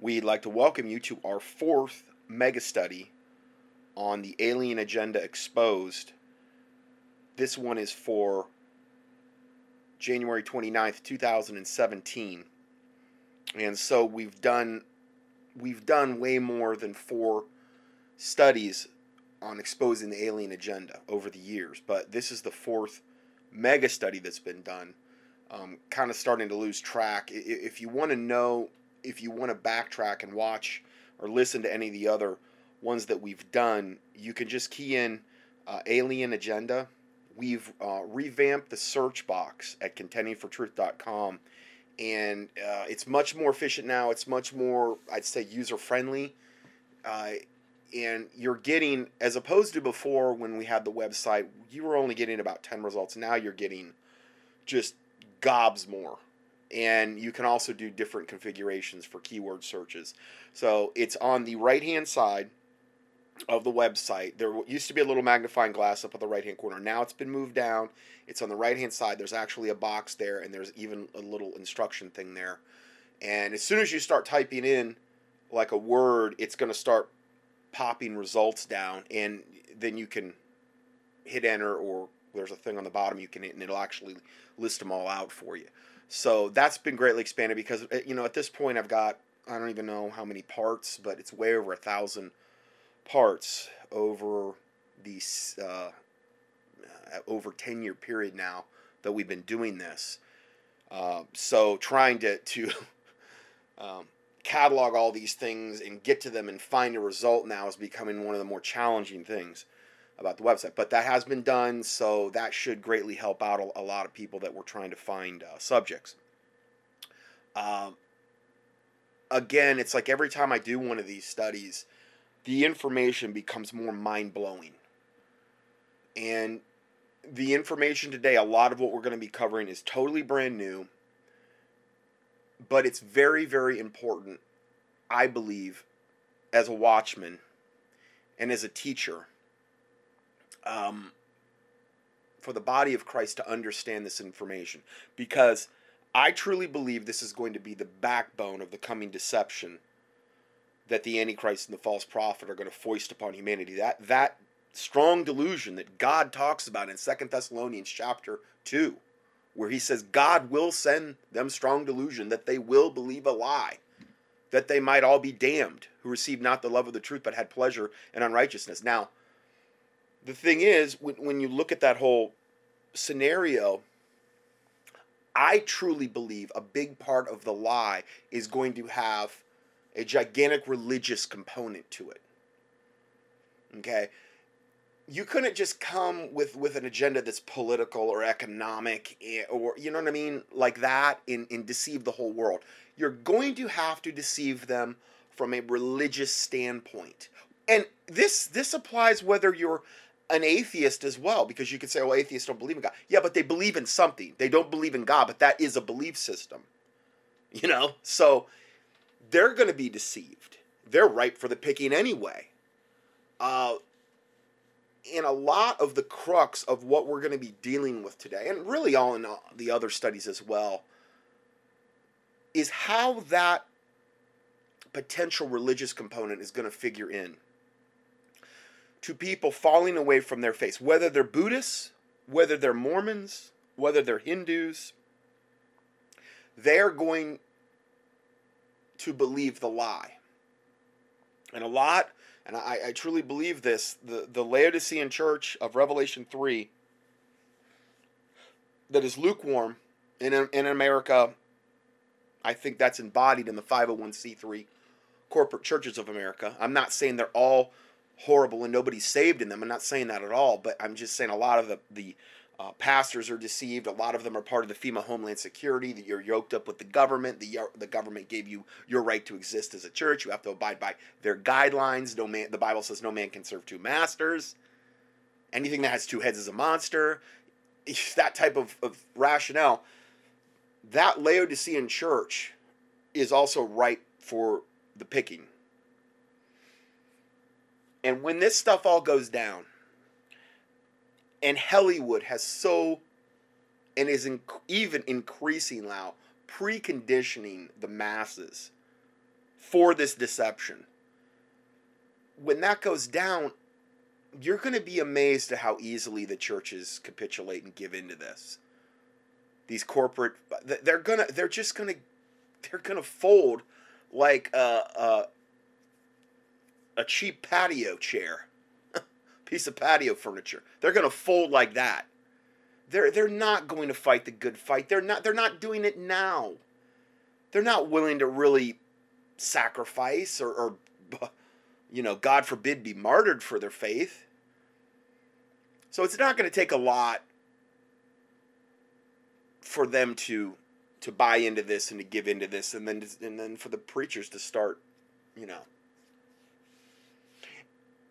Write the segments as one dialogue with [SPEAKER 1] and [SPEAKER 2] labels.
[SPEAKER 1] we'd like to welcome you to our fourth mega study on the Alien Agenda Exposed. This one is for January 29th, 2017. And so we've done we've done way more than four studies on exposing the alien agenda over the years, but this is the fourth mega study that's been done. Um, kind of starting to lose track. If you want to know, if you want to backtrack and watch or listen to any of the other ones that we've done, you can just key in uh, alien agenda. We've uh, revamped the search box at contendingfortruth.com and uh, it's much more efficient now. It's much more, I'd say, user friendly. Uh, and you're getting, as opposed to before when we had the website, you were only getting about 10 results. Now you're getting just gobs more. And you can also do different configurations for keyword searches. So it's on the right hand side of the website. There used to be a little magnifying glass up at the right hand corner. Now it's been moved down. It's on the right hand side. There's actually a box there, and there's even a little instruction thing there. And as soon as you start typing in like a word, it's going to start popping results down, and then you can hit enter, or there's a thing on the bottom you can hit, and it'll actually list them all out for you. So that's been greatly expanded because uh, you know at this point I've got I don't even know how many parts, but it's way over a thousand parts over these uh, over 10 year period now that we've been doing this. Uh, so trying to to um, catalog all these things and get to them and find a result now is becoming one of the more challenging things about the website. But that has been done, so that should greatly help out a, a lot of people that were trying to find uh, subjects. Uh, again, it's like every time I do one of these studies, the information becomes more mind blowing. And the information today, a lot of what we're going to be covering is totally brand new, but it's very, very important, I believe, as a watchman and as a teacher, um, for the body of Christ to understand this information. Because I truly believe this is going to be the backbone of the coming deception that the Antichrist and the false prophet are going to foist upon humanity. That that strong delusion that God talks about in Second Thessalonians chapter 2, where he says God will send them strong delusion that they will believe a lie, that they might all be damned, who received not the love of the truth but had pleasure in unrighteousness. Now, the thing is, when, when you look at that whole scenario, I truly believe a big part of the lie is going to have a gigantic religious component to it. Okay? You couldn't just come with, with an agenda that's political or economic eh, or, you know what I mean, like that and, and deceive the whole world. You're going to have to deceive them from a religious standpoint. And this this applies whether you're an atheist as well, because you could say, well, atheists don't believe in God. Yeah, but they believe in something. They don't believe in God, but that is a belief system. You know? So they're going to be deceived. They're ripe for the picking anyway. Uh, and a lot of the crux of what we're going to be dealing with today, and really all in the other studies as well, is how that potential religious component is going to figure in to people falling away from their faith, whether they're Buddhists, whether they're Mormons, whether they're Hindus. They're going to believe the lie. And a lot, and I, I truly believe this, the, the Laodicean church of Revelation 3 that is lukewarm in, in America, I think that's embodied in the 501c3 corporate churches of America. I'm not saying they're all horrible and nobody's saved in them. I'm not saying that at all, but I'm just saying a lot of the, the uh, pastors are deceived. A lot of them are part of the FEMA Homeland Security. That you're yoked up with the government. The the government gave you your right to exist as a church. You have to abide by their guidelines. No man. The Bible says no man can serve two masters. Anything that has two heads is a monster. That type of, of rationale. That Laodicean church is also ripe for the picking. And when this stuff all goes down, and Hollywood has so and is in, even increasing now preconditioning the masses for this deception. When that goes down, you're going to be amazed at how easily the churches capitulate and give into this. These corporate, they're gonna, they're just gonna, they're gonna fold like a, a, a cheap patio chair, piece of patio furniture. They're gonna fold like that. They're they're not going to fight the good fight. They're not they're not doing it now. They're not willing to really sacrifice or, or you know, God forbid, be martyred for their faith. So it's not going to take a lot for them to to buy into this and to give into this, and then and then for the preachers to start, you know.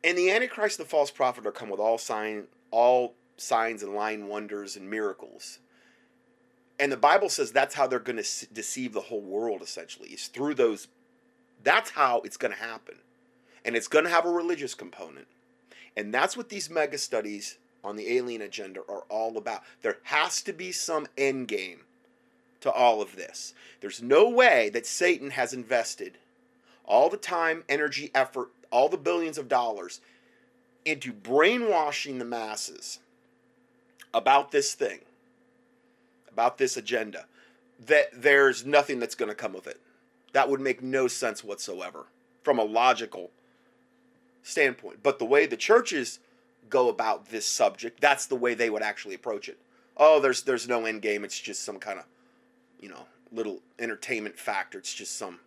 [SPEAKER 1] And the Antichrist, and the false prophet, are come with all sign, all signs and lying wonders and miracles. And the Bible says that's how they're going to deceive the whole world. Essentially, is through those. That's how it's going to happen, and it's going to have a religious component, and that's what these mega studies on the alien agenda are all about. There has to be some end game to all of this. There's no way that Satan has invested all the time, energy, effort, all the billions of dollars into brainwashing the masses about this thing, about this agenda, that there's nothing that's going to come of it. That would make no sense whatsoever from a logical standpoint. But the way the churches go about this subject, that's the way they would actually approach it. Oh, there's there's no end game. It's just some kind of, you know, little entertainment factor. It's just some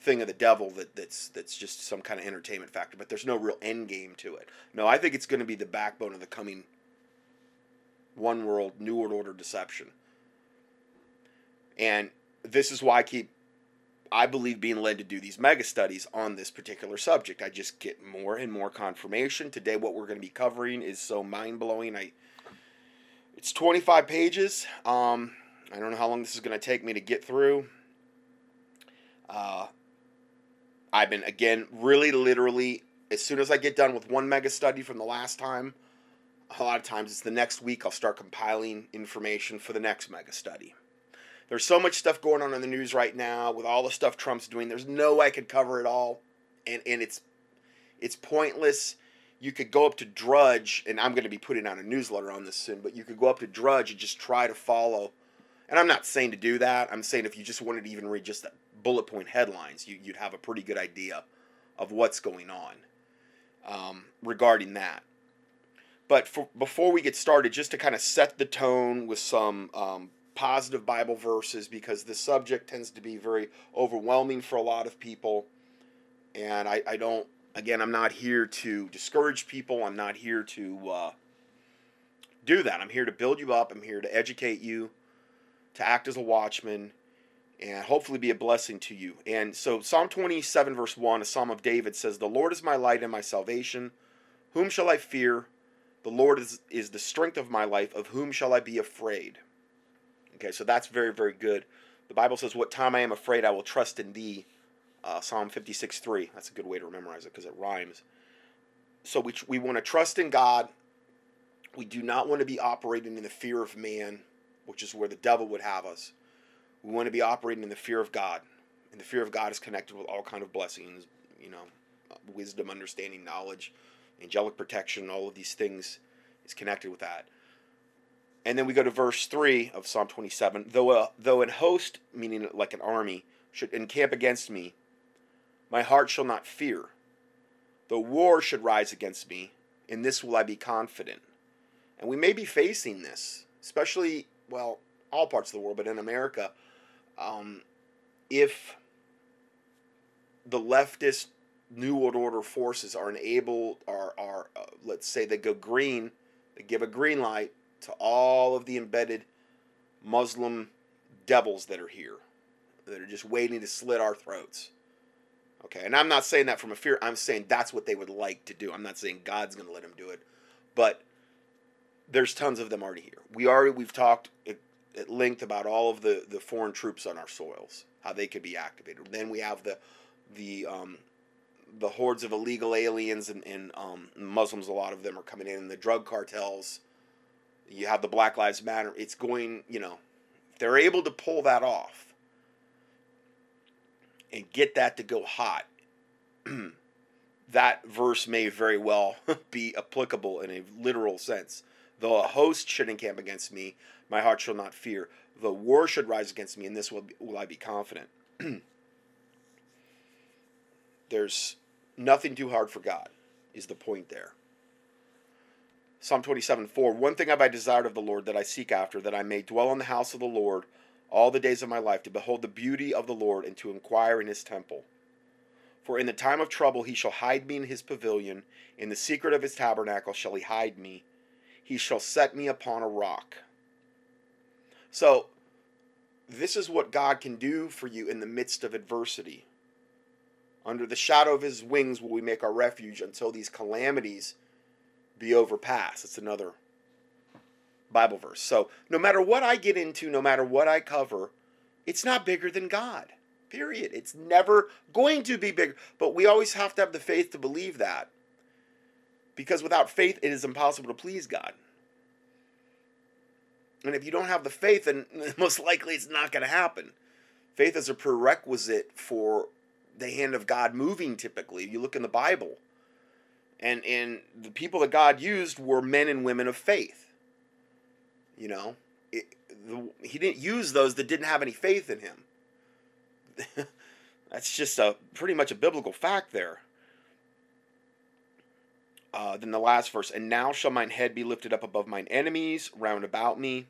[SPEAKER 1] thing of the devil that that's that's just some kind of entertainment factor. But there's no real end game to it. No, I think it's going to be the backbone of the coming one world new world order deception. And this is why I keep I believe being led to do these mega studies on this particular subject. I just get more and more confirmation. Today, what we're going to be covering is so mind blowing. I it's 25 pages. Um, I don't know how long this is going to take me to get through. Uh, I've been again really literally as soon as I get done with one mega study from the last time. A lot of times it's the next week I'll start compiling information for the next mega study. There's so much stuff going on in the news right now with all the stuff Trump's doing. There's no way I could cover it all, and and it's it's pointless. You could go up to Drudge, and I'm going to be putting out a newsletter on this soon. But you could go up to Drudge and just try to follow. And I'm not saying to do that. I'm saying if you just wanted to even read just the bullet point headlines, you, would have a pretty good idea of what's going on um, regarding that. But for, before we get started, just to kind of set the tone with some um, positive Bible verses because the subject tends to be very overwhelming for a lot of people. And I, I don't, again, I'm not here to discourage people. I'm not here to uh, do that. I'm here to build you up. I'm here to educate you, to act as a watchman, and hopefully be a blessing to you. And so, Psalm 27, verse 1, a psalm of David says, The Lord is my light and my salvation. Whom shall I fear? The Lord is, is the strength of my life. Of whom shall I be afraid? Okay, so that's very, very good. The Bible says, What time I am afraid, I will trust in thee. Uh, Psalm 56 3. That's a good way to memorize it because it rhymes. So we, we want to trust in God. We do not want to be operating in the fear of man, which is where the devil would have us. We want to be operating in the fear of God. And the fear of God is connected with all kind of blessings, you know, wisdom, understanding, knowledge, angelic protection, all of these things is connected with that. And then we go to verse 3 of Psalm 27. Though, a, though an host, meaning like an army, should encamp against me, my heart shall not fear. Though war should rise against me, in this will I be confident. And we may be facing this, especially, well, all parts of the world, but in America, um, if the leftist New World Order forces are enabled, are, are uh, let's say they go green, they give a green light to all of the embedded Muslim devils that are here, that are just waiting to slit our throats. Okay, and I'm not saying that from a fear. I'm saying that's what they would like to do. I'm not saying God's going to let them do it, but there's tons of them already here. We already we've talked at, length about all of the the foreign troops on our soils, how they could be activated. Then we have the the um, the hordes of illegal aliens and, and um, Muslims. A lot of them are coming in. and The drug cartels you have the Black Lives Matter. It's going, you know, they're able to pull that off. and get that to go hot, that verse may very well be applicable in a literal sense. Though a host should encamp against me, my heart shall not fear. The war should rise against me, and this will, will I be confident. There's nothing too hard for God, is the point there. Psalm 27 4 One thing have I desired of the Lord that I seek after, that I may dwell in the house of the Lord all the days of my life, to behold the beauty of the Lord and to inquire in his temple. For in the time of trouble he shall hide me in his pavilion, in the secret of his tabernacle shall he hide me. He shall set me upon a rock. So, this is what God can do for you in the midst of adversity. Under the shadow of his wings will we make our refuge until these calamities be overpassed. It's another Bible verse. So, no matter what I get into, no matter what I cover, it's not bigger than God. Period. It's never going to be bigger. But we always have to have the faith to believe that. Because without faith, it is impossible to please God. And if you don't have the faith, then most likely it's not going to happen. Faith is a prerequisite for the hand of God moving typically. You look in the Bible. And and the people that God used were men and women of faith. You know, it, the, he didn't use those that didn't have any faith in him. That's just a pretty much a biblical fact there. Uh, then the last verse, and now shall mine head be lifted up above mine enemies round about me.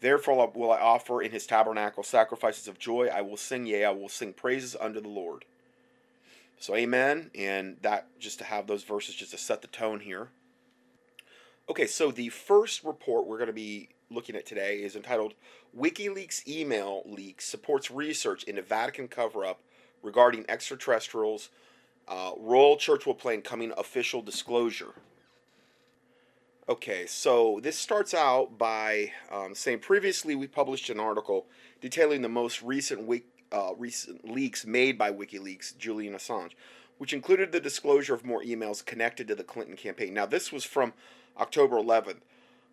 [SPEAKER 1] Therefore will I offer in his tabernacle sacrifices of joy. I will sing, yea, I will sing praises unto the Lord. So, amen. And that, just to have those verses, just to set the tone here. Okay, so the first report we're going to be looking at today is entitled WikiLeaks Email Leak Supports Research into Vatican Cover Up Regarding Extraterrestrials. Uh, Royal Church will plan coming official disclosure. Okay, so this starts out by um, saying previously we published an article detailing the most recent week, uh, recent leaks made by WikiLeaks, Julian Assange, which included the disclosure of more emails connected to the Clinton campaign. Now, this was from October 11th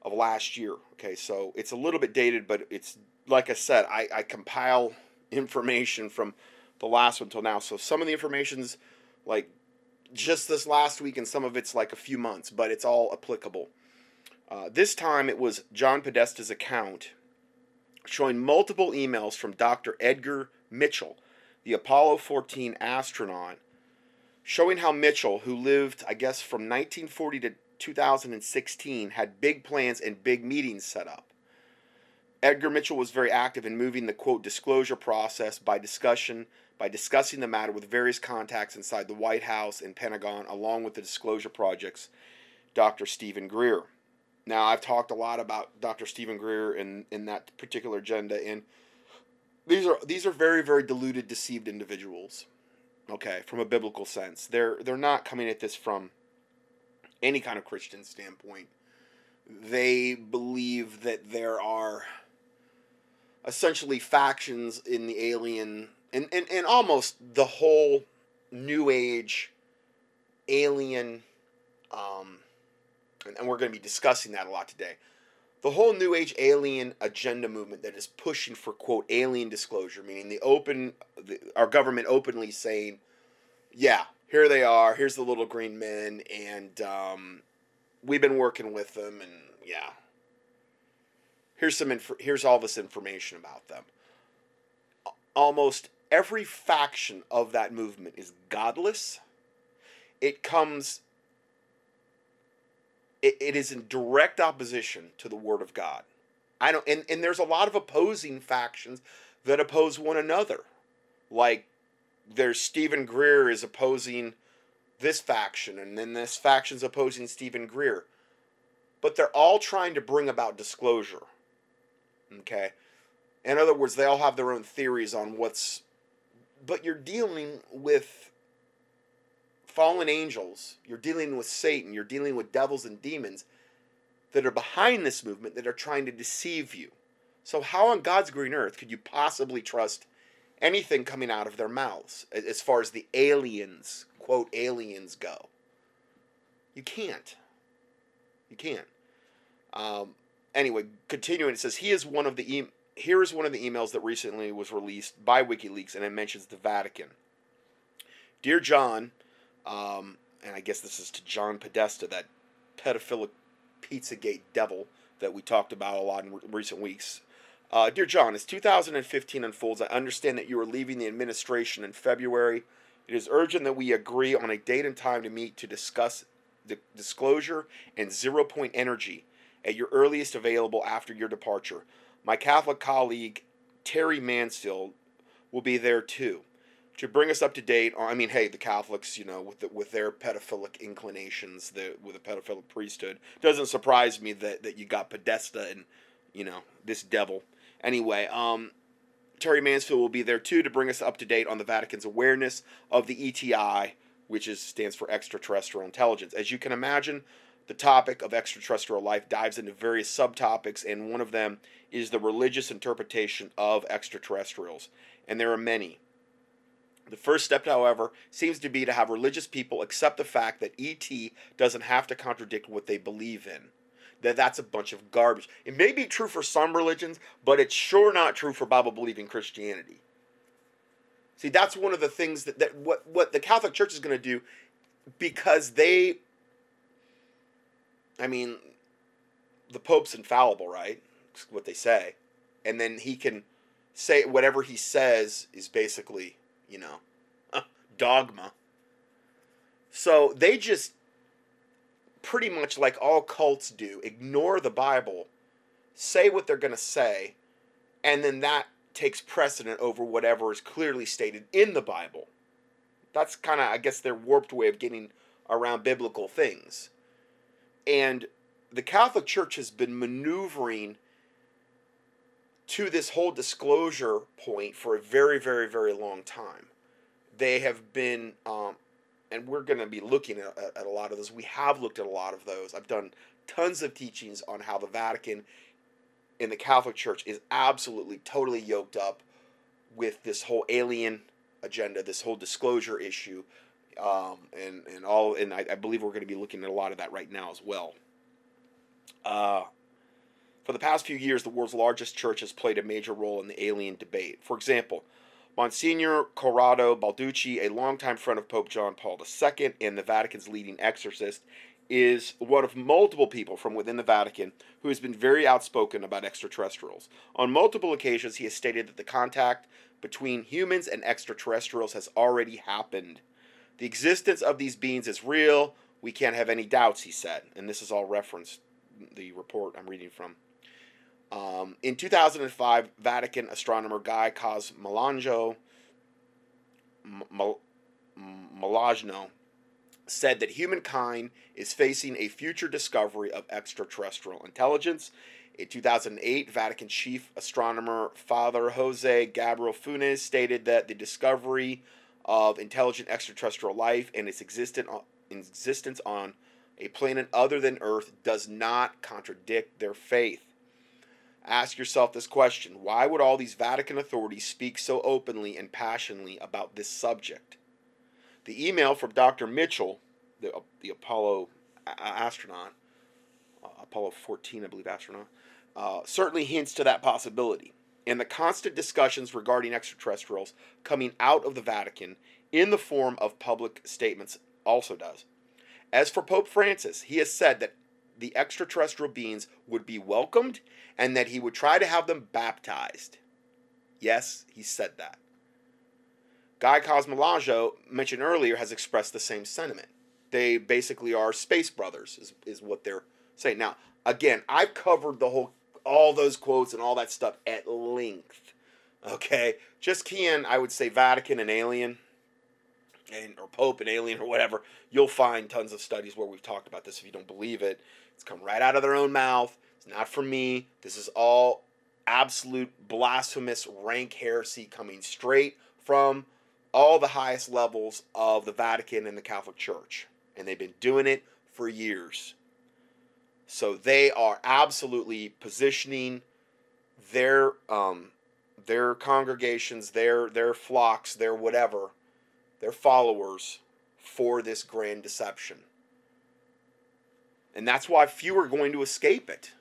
[SPEAKER 1] of last year. Okay, so it's a little bit dated, but it's like I said, I, I compile information from the last one until now. So some of the information's like just this last week, and some of it's like a few months, but it's all applicable. Uh, this time it was John Podesta's account showing multiple emails from Dr. Edgar Mitchell, the Apollo 14 astronaut, showing how Mitchell, who lived, I guess, from 1940 to 2016 had big plans and big meetings set up. Edgar Mitchell was very active in moving the quote disclosure process by discussion by discussing the matter with various contacts inside the White House and Pentagon along with the disclosure projects Dr. Steven Greer. Now I've talked a lot about Dr. Steven Greer in, in that particular agenda and these are these are very very deluded deceived individuals. Okay, from a biblical sense. They're they're not coming at this from any kind of Christian standpoint, they believe that there are essentially factions in the alien and, and, and almost the whole new age alien um, and, and we're going to be discussing that a lot today the whole new age alien agenda movement that is pushing for quote alien disclosure meaning the open the, our government openly saying yeah here they are. Here's the little green men, and um, we've been working with them, and yeah. Here's some inf- here's all this information about them. Almost every faction of that movement is godless. It comes. It, it is in direct opposition to the word of God. I don't, and, and there's a lot of opposing factions that oppose one another, like there's Steven Greer is opposing this faction, and then this faction's opposing Steven Greer. But they're all trying to bring about disclosure. Okay? In other words, they all have their own theories on what's. But you're dealing with fallen angels, you're dealing with Satan, you're dealing with devils and demons that are behind this movement that are trying to deceive you. So, how on God's green earth could you possibly trust anything coming out of their mouths as far as the aliens, quote, aliens go. You can't. You can't. Um, anyway, continuing, it says, He is one of the. E- here is one of the emails that recently was released by WikiLeaks, and it mentions the Vatican. Dear John, um, and I guess this is to John Podesta, that pedophilic Pizzagate devil that we talked about a lot in re- recent weeks. Uh, Dear John, as 2015 unfolds, I understand that you are leaving the administration in February. It is urgent that we agree on a date and time to meet to discuss the disclosure and zero point energy at your earliest available after your departure. My Catholic colleague, Terry Mansfield, will be there too to bring us up to date. I mean, hey, the Catholics, you know, with the, with their pedophilic inclinations, the with a pedophilic priesthood, doesn't surprise me that, that you got Podesta and you know this devil. Anyway, um, Terry Mansfield will be there too to bring us up to date on the Vatican's awareness of the ETI, which is stands for extraterrestrial intelligence. As you can imagine, the topic of extraterrestrial life dives into various subtopics, and one of them is the religious interpretation of extraterrestrials, and there are many. The first step, however, seems to be to have religious people accept the fact that ET doesn't have to contradict what they believe in. That that's a bunch of garbage. It may be true for some religions, but it's sure not true for Bible believing Christianity. See, that's one of the things that, that what, what the Catholic Church is going to do because they, I mean, the Pope's infallible, right? That's what they say. And then he can say whatever he says is basically you know, dogma. So they just pretty much like all cults do, ignore the Bible, say what they're going to say, and then that takes precedent over whatever is clearly stated in the Bible. That's kind of, I guess, their warped way of getting around biblical things. And the Catholic Church has been maneuvering to this whole disclosure point for a very, very, very long time. They have been, um, and we're going to be looking at, at, a lot of those. We have looked at a lot of those. I've done tons of teachings on how the Vatican in the Catholic Church is absolutely, totally yoked up with this whole alien agenda, this whole disclosure issue, um, and and all. And I, I believe we're going to be looking at a lot of that right now as well. Uh, for the past few years, the world's largest church has played a major role in the alien debate. For example, Monsignor Corrado Balducci, a longtime friend of Pope John Paul II and the Vatican's leading exorcist, is one of multiple people from within the Vatican who has been very outspoken about extraterrestrials. On multiple occasions, he has stated that the contact between humans and extraterrestrials has already happened. The existence of these beings is real. We can't have any doubts, he said. And this is all referenced, the report I'm reading from. Um, in 2005, Vatican astronomer Guy Cosmolangio Malagno said that humankind is facing a future discovery of extraterrestrial intelligence. In 2008, Vatican chief astronomer Father Jose Gabriel Funes stated that the discovery of intelligent extraterrestrial life and its existence on a planet other than Earth does not contradict their faith. Ask yourself this question why would all these Vatican authorities speak so openly and passionately about this subject? The email from Dr. Mitchell, the, uh, the Apollo astronaut, uh, Apollo 14, I believe, astronaut, uh, certainly hints to that possibility. And the constant discussions regarding extraterrestrials coming out of the Vatican in the form of public statements also does. As for Pope Francis, he has said that the extraterrestrial beings would be welcomed and that he would try to have them baptized. Yes, he said that. Guy Cosmolangio, mentioned earlier, has expressed the same sentiment. They basically are space brothers, is, is what they're saying. Now, again, I've covered the whole, all those quotes and all that stuff at length. Okay, just key in, I would say Vatican and alien, and or Pope and alien or whatever. You'll find tons of studies where we've talked about this. If you don't believe it, it's come right out of their own mouth. It's not from me. This is all absolute blasphemous rank heresy coming straight from all the highest levels of the Vatican and the Catholic Church. And they've been doing it for years. So they are absolutely positioning their um, their congregations, their their flocks, their whatever, their followers for this grand deception. And that's why few are going to escape it.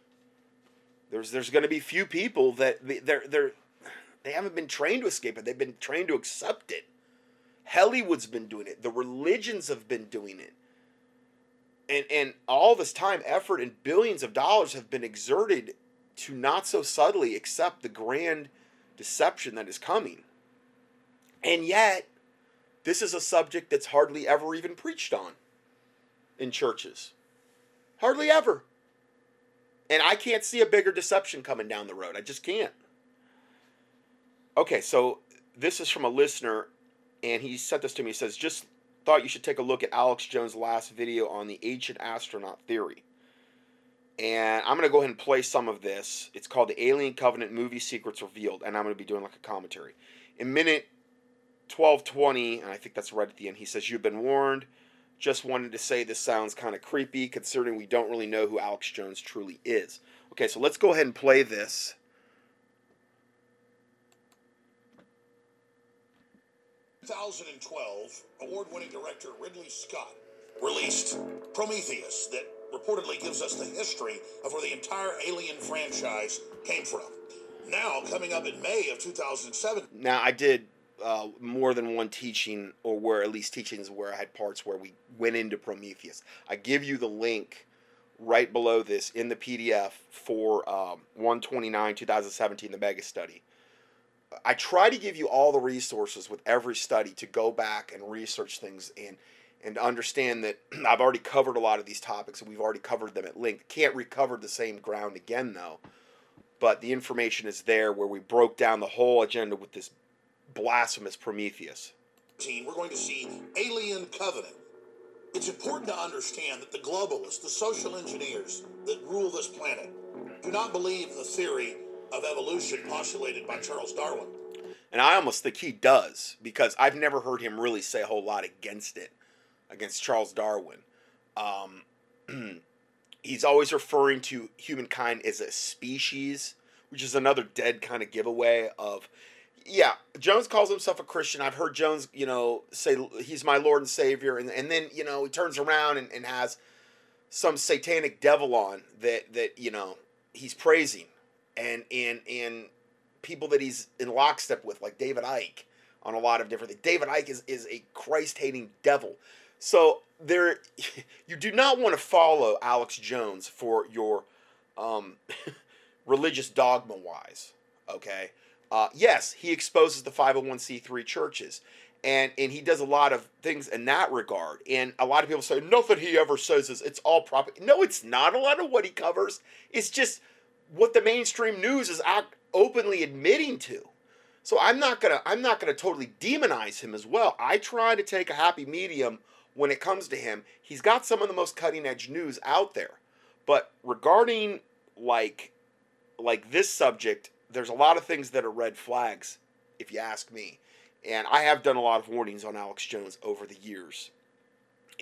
[SPEAKER 1] There's there's going to be few people that they're they're they haven't been trained to escape it. They've been trained to accept it. Hollywood's been doing it. The religions have been doing it. And and all this time, effort, and billions of dollars have been exerted to not so subtly accept the grand deception that is coming. And yet, this is a subject that's hardly ever even preached on in churches. Hardly ever. And I can't see a bigger deception coming down the road. I just can't. Okay, so this is from a listener, and he sent this to me. He says, Just thought you should take a look at Alex Jones' last video on the ancient astronaut theory. And I'm going to go ahead and play some of this. It's called The Alien Covenant Movie Secrets Revealed, and I'm going to be doing like a commentary. In minute 1220, and I think that's right at the end, he says, You've been warned. Just wanted to say this sounds kind of creepy considering we don't really know who Alex Jones truly is. Okay, so let's go ahead and play this.
[SPEAKER 2] 2012, award-winning director Ridley Scott released Prometheus that reportedly gives us the history of where the entire Alien franchise came from. Now, coming up in May of 2007.
[SPEAKER 1] Now, I did uh, more than one teaching, or where at least teachings where I had parts where we went into Prometheus. I give you the link right below this in the PDF for um, 129 2017, the mega study. I try to give you all the resources with every study to go back and research things and and understand that I've already covered a lot of these topics and we've already covered them at length. Can't recover the same ground again though. But the information is there where we broke down the whole agenda with this blasphemous Prometheus.
[SPEAKER 2] We're going to see Alien Covenant. It's important to understand that the globalists, the social engineers that rule this planet, do not believe the theory of evolution postulated by Charles Darwin.
[SPEAKER 1] And I almost think he does because I've never heard him really say a whole lot against it, against Charles Darwin. Um, he's always referring to humankind as a species, which is another dead kind of giveaway of. Yeah, Jones calls himself a Christian. I've heard Jones, you know, say he's my Lord and Savior, and, and then you know he turns around and, and has some satanic devil on that that you know he's praising and and and people that he's in lockstep with, like David Icke, on a lot of different things. David Icke is, is a Christ hating devil. So there, you do not want to follow Alex Jones for your um, religious dogma wise. Okay. Uh, yes, he exposes the 501c3 churches. And, and he does a lot of things in that regard. And a lot of people say, nothing he ever says is it's all proper. No, it's not. A lot of what he covers is just what the mainstream news is openly admitting to. So I'm not gonna I'm not gonna totally demonize him as well. I try to take a happy medium when it comes to him. He's got some of the most cutting edge news out there. But regarding like like this subject, there's a lot of things that are red flags, if you ask me. And I have done a lot of warnings on Alex Jones over the years.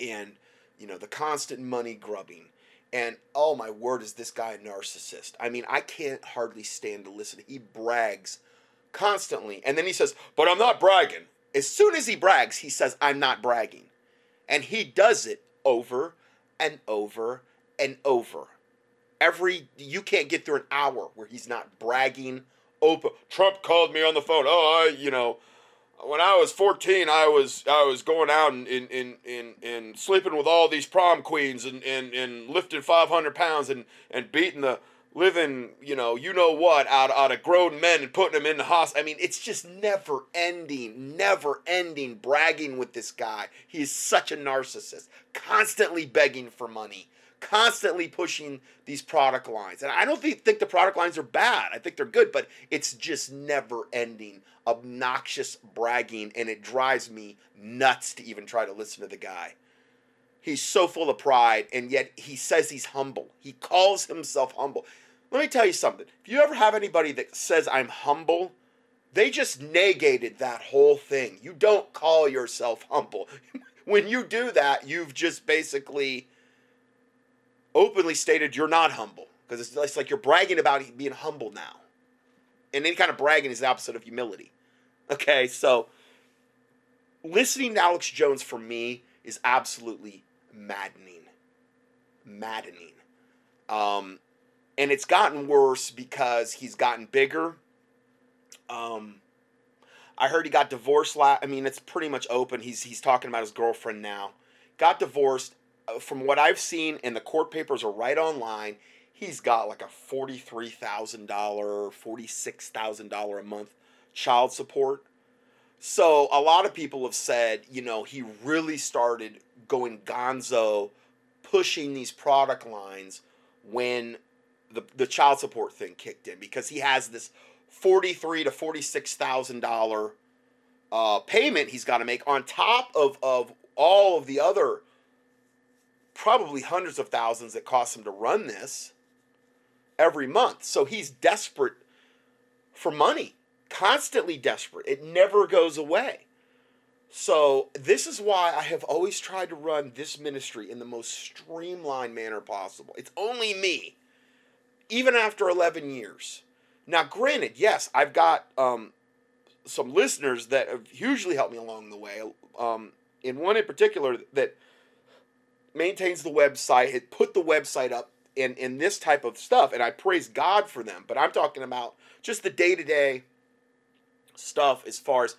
[SPEAKER 1] And, you know, the constant money grubbing, and oh my word, is this guy a narcissist? I mean, I can't hardly stand to listen. He brags constantly. And then he says, But I'm not bragging. As soon as he brags, he says, I'm not bragging. And he does it over and over and over. Every, you can't get through an hour where he's not bragging open. Trump called me on the phone. Oh, I, you know, when I was 14, I was I was going out and in in, in, in sleeping with all these prom queens and, and, and lifting 500 pounds and, and beating the living, you know, you know what, out, out of grown men and putting them in the hospital. I mean, it's just never ending, never ending bragging with this guy. He is such a narcissist, constantly begging for money, constantly pushing these product lines. And I don't think, think the product lines are bad. I think they're good, but it's just never ending obnoxious bragging, and it drives me nuts to even try to listen to the guy. He's so full of pride, and yet he says he's humble. He calls himself humble. Let me tell you something. If you ever have anybody that says I'm humble, they just negated that whole thing. You don't call yourself humble. when you do that, you've just basically openly stated you're not humble because it's like you're bragging about being humble now. And any kind of bragging is the opposite of humility. Okay, so listening to Alex Jones for me is absolutely maddening. Maddening. Um, and it's gotten worse because he's gotten bigger. Um, I heard he got divorced. La- I mean, it's pretty much open. He's he's talking about his girlfriend now. Got divorced. From what I've seen, and the court papers are right online. He's got like a forty-three thousand dollar, forty-six thousand dollar a month child support. So a lot of people have said, you know, he really started going gonzo, pushing these product lines when the the child support thing kicked in because he has this forty-three to forty-six thousand dollar uh, payment he's got to make on top of of all of the other probably hundreds of thousands that cost him to run this every month. So he's desperate for money, constantly desperate. It never goes away. So this is why I have always tried to run this ministry in the most streamlined manner possible. It's only me, even after 11 years. Now, granted, yes, I've got um, some listeners that have hugely helped me along the way. Um, in one in particular that maintains the website, had put the website up in, in this type of stuff, and I praise God for them. But I'm talking about just the day to day stuff as far as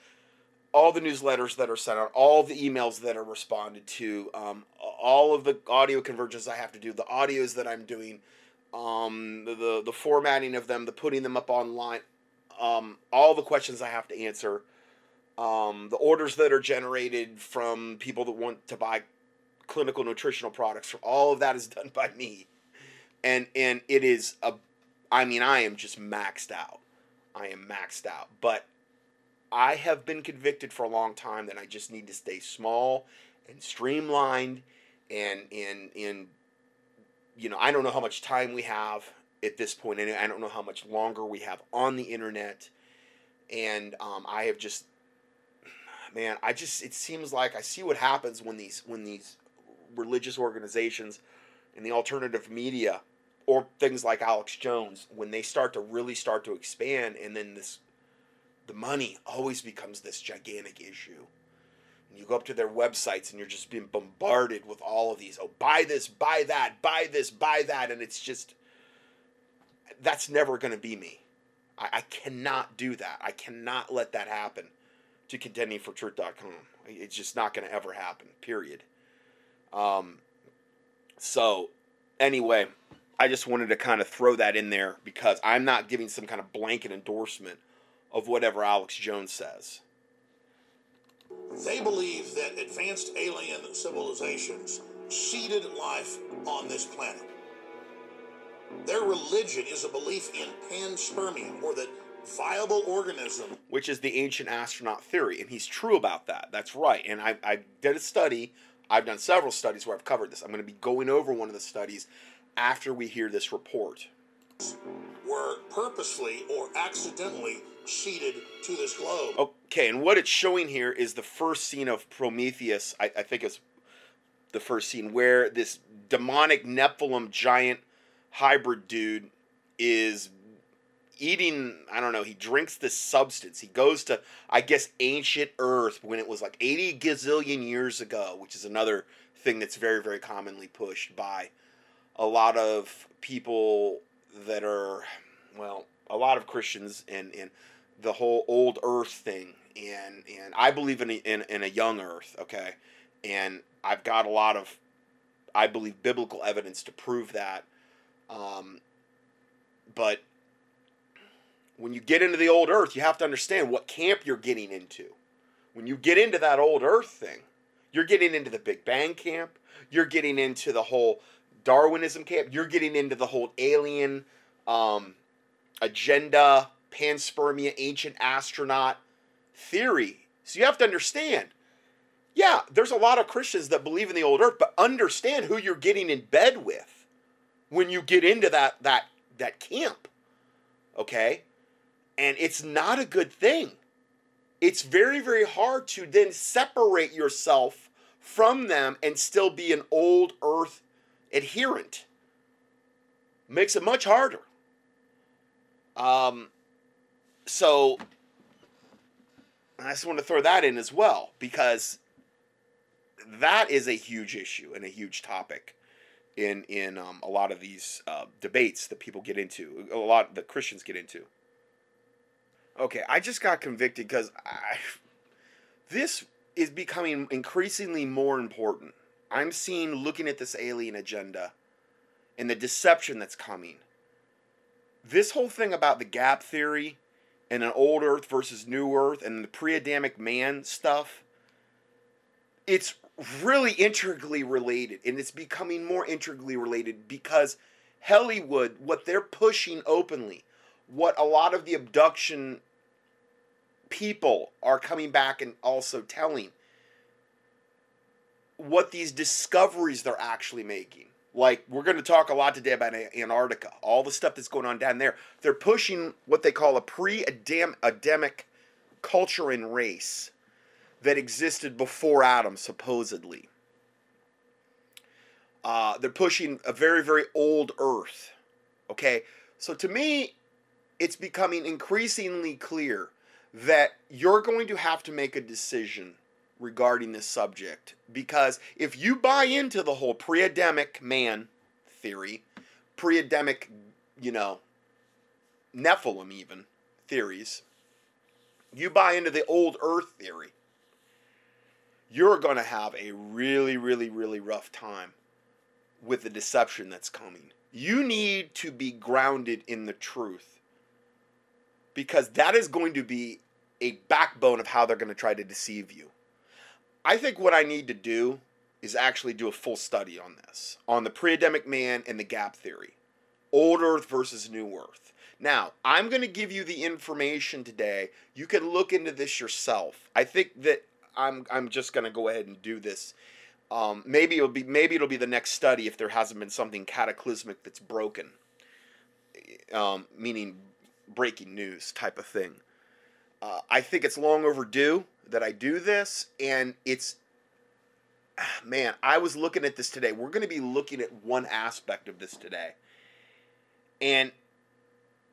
[SPEAKER 1] all the newsletters that are sent out, all the emails that are responded to, um, all of the audio conversions I have to do, the audios that I'm doing, um, the, the, formatting of them, the putting them up online, um, all the questions I have to answer, um, the orders that are generated from people that want to buy clinical nutritional products, all of that is done by me, and and it is a, I mean I am just maxed out, I am maxed out, but I have been convicted for a long time that I just need to stay small and streamlined and and and you know, I don't know how much time we have at this point and I don't know how much longer we have on the internet. And um, I have just man, I just it seems like I see what happens when these when these religious organizations and the alternative media or things like Alex Jones when they start to really start to expand and then this the money always becomes this gigantic issue. And you go up to their websites and you're just being bombarded with all of these. Oh, buy this, buy that, buy this, buy that. And it's just, that's never going to be me. I, I cannot do that. I cannot let that happen to contendingfortruth.com. It's just not going to ever happen, period. Um, so, anyway, I just wanted to kind of throw that in there because I'm not giving some kind of blanket endorsement of whatever Alex Jones says.
[SPEAKER 2] They believe that advanced alien civilizations seeded life on this planet. Their religion is a belief in panspermia, or that viable organism.
[SPEAKER 1] Which is the ancient astronaut theory, and he's true about that. That's right. And I, I did a study, I've done several studies where I've covered this. I'm going to be going over one of the studies after we hear this report.
[SPEAKER 2] Were purposely or accidentally seeded to this globe.
[SPEAKER 1] Okay, and what it's showing here is the first scene of Prometheus. I, I think it's the first scene where this demonic Nephilim giant hybrid dude is eating i don't know he drinks this substance. He goes to i guess ancient earth when it was like 80 gazillion years ago which is another thing that's very very commonly pushed by a lot of people that are well a lot of christians and and the whole old earth thing. And and i believe in a, in, in a young earth okay? And i've got a lot of i believe biblical evidence to prove that. Um, but when you get into the old earth, you have to understand what camp you're getting into. When you get into that old earth thing, you're getting into the Big Bang camp, you're getting into the whole Darwinism camp, you're getting into the whole alien um, agenda, panspermia, ancient astronaut theory. So you have to understand yeah, there's a lot of Christians that believe in the old earth, but understand who you're getting in bed with when you get into that that that camp. Okay? And it's not a good thing. It's very very hard to then separate yourself from them and still be an old earth adherent. Makes it much harder. Um so I just want to throw that in as well because that is a huge issue and a huge topic in in um, a lot of these uh, debates that people get into, a lot that Christians get into. Okay, I just got convicted because I this is becoming increasingly more important. I'm seeing looking at this alien agenda and the deception that's coming. This whole thing about the gap theory and an old earth versus new earth and the pre-adamic man stuff it's really intricately related and it's becoming more intricately related because Hollywood what they're pushing openly what a lot of the abduction people are coming back and also telling what these discoveries they're actually making. Like we're going to talk a lot today about Antarctica, all the stuff that's going on down there. They're pushing what they call a pre-Adamic culture and race that existed before Adam, supposedly. Uh, they're pushing a very, very old Earth. Okay, so to me, it's becoming increasingly clear that you're going to have to make a decision regarding this subject because if you buy into the whole pre-Adamic man theory, pre-Adamic, you know, Nephilim even theories, you buy into the old earth theory, you're going to have a really really really rough time with the deception that's coming. You need to be grounded in the truth because that is going to be a backbone of how they're going to try to deceive you. I think what I need to do is actually do a full study on this, on the pre Adamic man and the gap theory, old Earth versus new Earth. Now, I'm going to give you the information today. You can look into this yourself. I think that I'm I'm just going to go ahead and do this. Um, maybe it'll be maybe it'll be the next study if there hasn't been something cataclysmic that's broken, um, meaning breaking news type of thing. Uh, I think it's long overdue that I do this, and it's man, I was looking at this today. We're going to be looking at one aspect of this today. And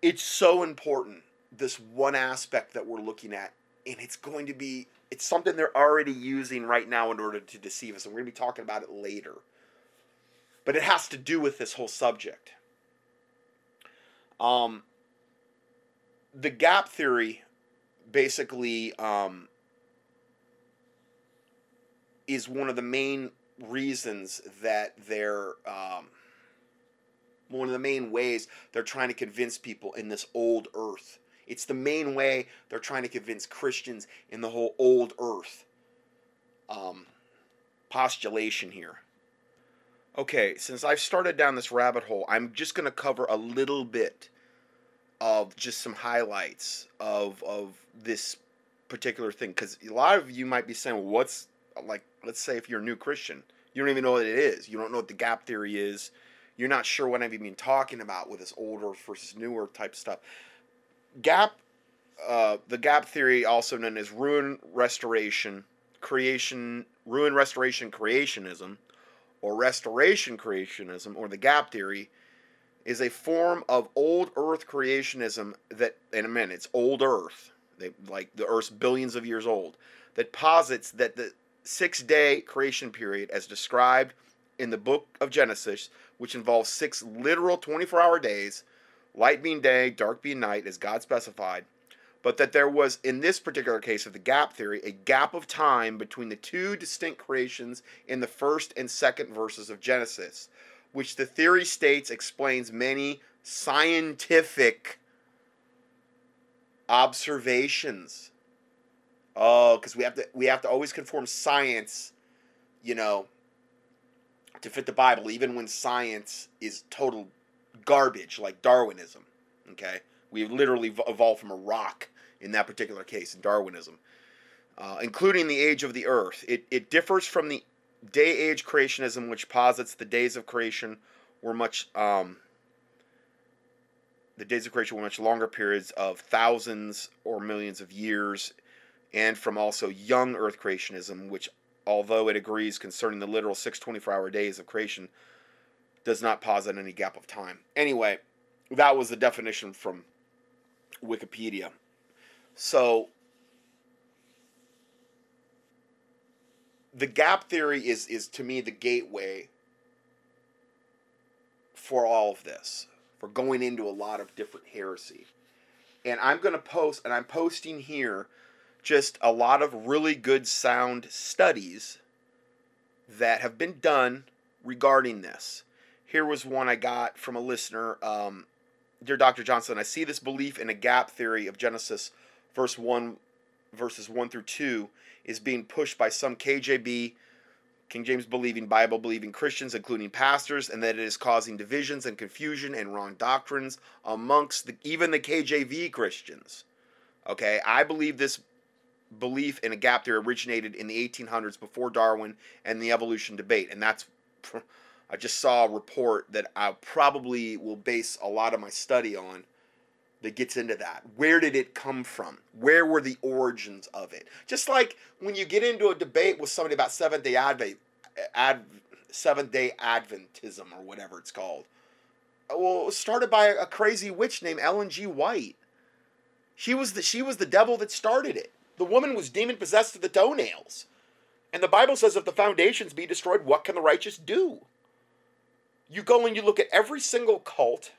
[SPEAKER 1] it's so important, this one aspect that we're looking at. And it's going to be, it's something they're already using right now in order to deceive us. And we're going to be talking about it later. But it has to do with this whole subject. Um, the gap theory basically um, is one of the main reasons that they're um, one of the main ways they're trying to convince people in this old earth. It's the main way they're trying to convince Christians in the whole old earth um, postulation here. Okay, since I've started down this rabbit hole, I'm just going to cover a little bit of just some highlights of of this particular thing because a lot of you might be saying, well, "What's like?" Let's say if you're a new Christian, you don't even know what it is. You don't know what the gap theory is. You're not sure what I've even been talking about with this older versus newer type stuff. Gap, uh, the gap theory, also known as ruin restoration, creation, ruin restoration creationism, or restoration creationism, or the gap theory is a form of old Earth creationism that, in a minute, it's old Earth, they, like the Earth's billions of years old, that posits that the six day creation period, as described in the book of Genesis, which involves six literal 24 hour days, light being day, dark being night, as God specified, but that there was, in this particular case of the gap theory, a gap of time between the two distinct creations in the first and second verses of Genesis which the theory states explains many scientific observations. Oh, because we have to we have to always conform science, you know, to fit the Bible, even when science is total garbage, like Darwinism. Okay, we literally evolved from a rock in that particular case in Darwinism, uh, including the age of the Earth. It it differs from the day age creationism, which posits the days of creation were much um, the days of creation were much longer periods of thousands or millions of years, and from also young Earth creationism, which, although it agrees concerning the literal six 24 hour days of creation, does not posit any gap of time. Anyway, that was the definition from Wikipedia. So the gap theory is is to me the gateway for all of this, for going into a lot of different heresy. And I'm going to post, and I'm posting here just a lot of really good sound studies that have been done regarding this. Here was one I got from a listener. Um, Dear Dr. Johnson, I see this belief in a gap theory of Genesis, verse 1, verses 1 through 2, is being pushed by some KJB, King James believing, Bible believing Christians, including pastors, and that it is causing divisions and confusion and wrong doctrines amongst the, even the KJV Christians. Okay, I believe this belief in a gap theory originated in the 1800s before Darwin and the evolution debate, and that's. I just saw a report that I probably will base a lot of my study on that gets into that. Where did it come from? Where were the origins of it? Just like when you get into a debate with somebody about Seventh Day Advent, Ad, Seventh Day Adventism or whatever it's called. Uh, well, it was started by a crazy witch named Ellen G. White. She was the she was the devil that started it. The woman was demon possessed to the toenails. And the Bible says if the foundations be destroyed, what can the righteous do? You go and you look at every single cult.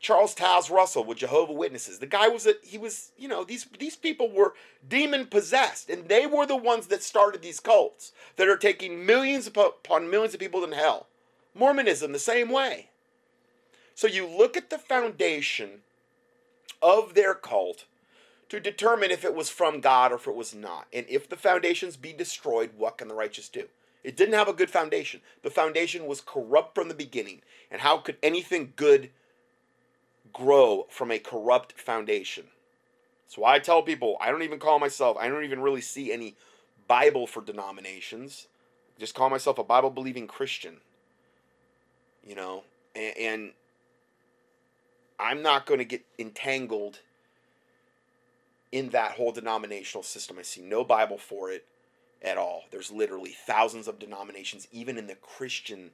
[SPEAKER 1] Charles Taze Russell with Jehovah Witnesses. The guy was a he was, you know, these these people were demon possessed and they were the ones that started these cults that are taking millions upon millions of people in hell. Mormonism the same way. So you look at the foundation of their cult to determine if it was from God or if it was not. And if the foundations be destroyed, what can the righteous do? It didn't have a good foundation. The foundation was corrupt from the beginning. And how could anything good grow from a corrupt foundation? So I tell people, I don't even call myself, I don't even really see any Bible for denominations. Just call myself a Bible believing Christian. You know, and, and I'm not going to get entangled in that whole denominational system. I see no Bible for it at all. There's literally thousands of denominations, even in the Christian,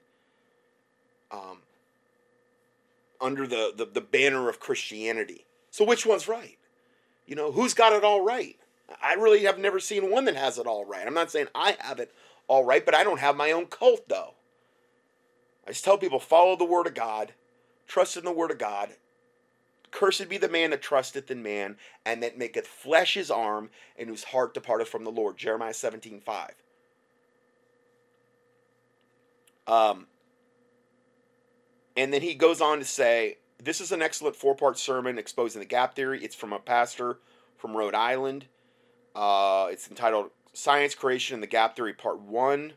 [SPEAKER 1] um, under the, the, the banner of Christianity. So which one's right? You know, who's got it all right? I really have never seen one that has it all right. I'm not saying I have it all right, but I don't have my own cult though. I just tell people follow the word of God, trust in the word of God, Cursed be the man that trusteth in man, and that maketh flesh his arm, and whose heart departeth from the Lord. Jeremiah 17 5. Um, and then he goes on to say, This is an excellent four part sermon exposing the gap theory. It's from a pastor from Rhode Island. Uh, it's entitled Science Creation and the Gap Theory, Part 1,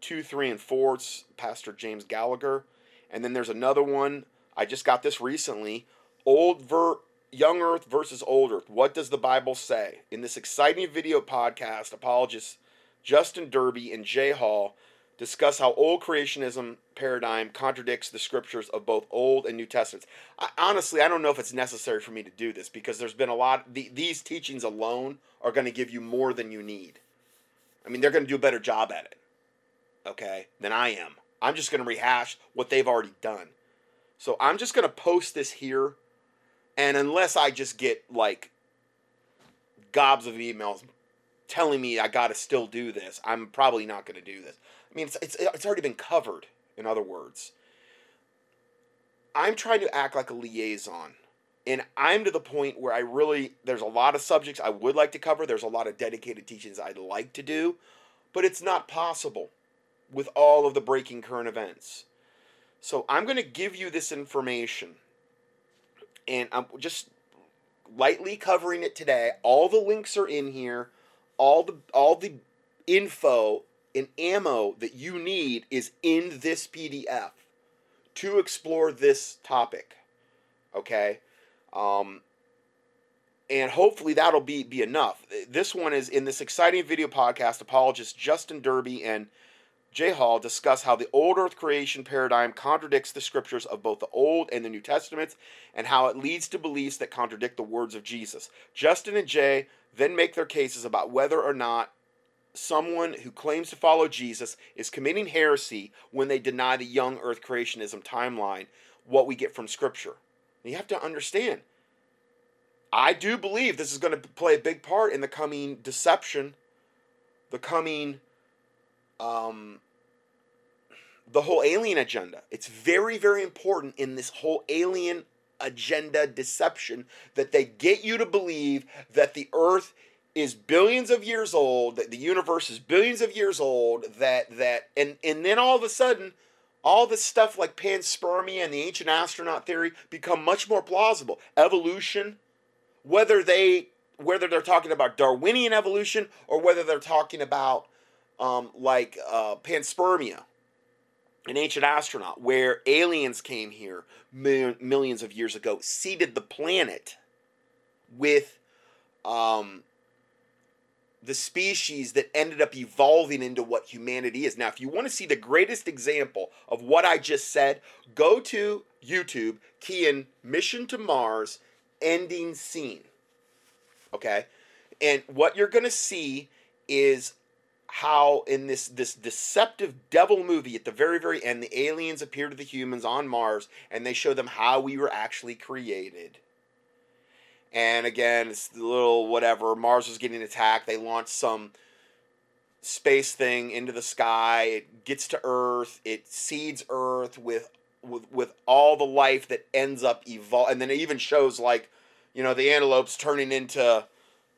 [SPEAKER 1] 2, 3, and 4. It's Pastor James Gallagher. And then there's another one. I just got this recently Old ver- Young Earth versus Old Earth. What does the Bible say? In this exciting video podcast, apologists Justin Derby and Jay Hall discuss how old creationism paradigm contradicts the scriptures of both Old and New Testaments. I, honestly, I don't know if it's necessary for me to do this because there's been a lot. The, these teachings alone are going to give you more than you need. I mean, they're going to do a better job at it, okay, than I am. I'm just going to rehash what they've already done. So I'm just going to post this here and unless I just get like gobs of emails telling me I got to still do this, I'm probably not going to do this. I mean, it's, it's, it's already been covered, in other words. I'm trying to act like a liaison. And I'm to the point where I really, there's a lot of subjects I would like to cover. There's a lot of dedicated teachings I'd like to do, but it's not possible with all of the breaking current events. So I'm going to give you this information and I'm just lightly covering it today. All the links are in here. All the all the info and ammo that you need is in this PDF to explore this topic. Okay? Um, and hopefully that'll be be enough. This one is in this exciting video podcast. Apologist Justin Derby and Jay Hall discuss how the old earth creation paradigm contradicts the scriptures of both the Old and the New Testaments and how it leads to beliefs that contradict the words of Jesus. Justin and Jay then make their cases about whether or not someone who claims to follow Jesus is committing heresy when they deny the young earth creationism timeline, what we get from scripture. And you have to understand, I do believe this is going to play a big part in the coming deception, the coming um, the whole alien agenda. It's very, very important in this whole alien agenda deception that they get you to believe that the earth is billions of years old, that the universe is billions of years old, that that and and then all of a sudden all this stuff like panspermia and the ancient astronaut theory become much more plausible. Evolution, whether they whether they're talking about Darwinian evolution or whether they're talking about um, like uh, panspermia, an ancient astronaut, where aliens came here millions of years ago, seeded the planet with um, the species that ended up evolving into what humanity is. Now, if you want to see the greatest example of what I just said, go to YouTube, key in Mission to Mars ending scene. Okay? And what you're going to see is how in this this deceptive devil movie at the very very end the aliens appear to the humans on Mars and they show them how we were actually created and again, it's the little whatever. Mars was getting attacked. They launch some space thing into the sky. It gets to Earth. It seeds Earth with with with all the life that ends up evolve. And then it even shows like, you know, the antelopes turning into,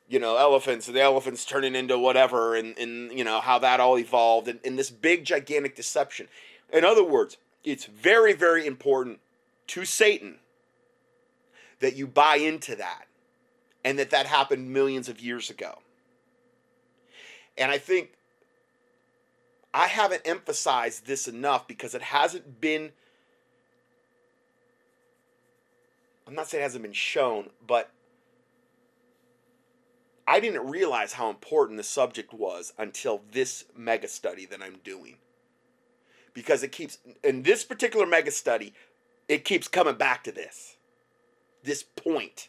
[SPEAKER 1] you know, elephants, and the elephants turning into whatever, and and you know how that all evolved, and in this big gigantic deception. In other words, it's very very important to Satan that you buy into that and that that happened millions of years ago. And I think I haven't emphasized this enough because it hasn't been I'm not saying it hasn't been shown, but I didn't realize how important the subject was until this mega study that I'm doing. Because it keeps in this particular mega study, it keeps coming back to this this point,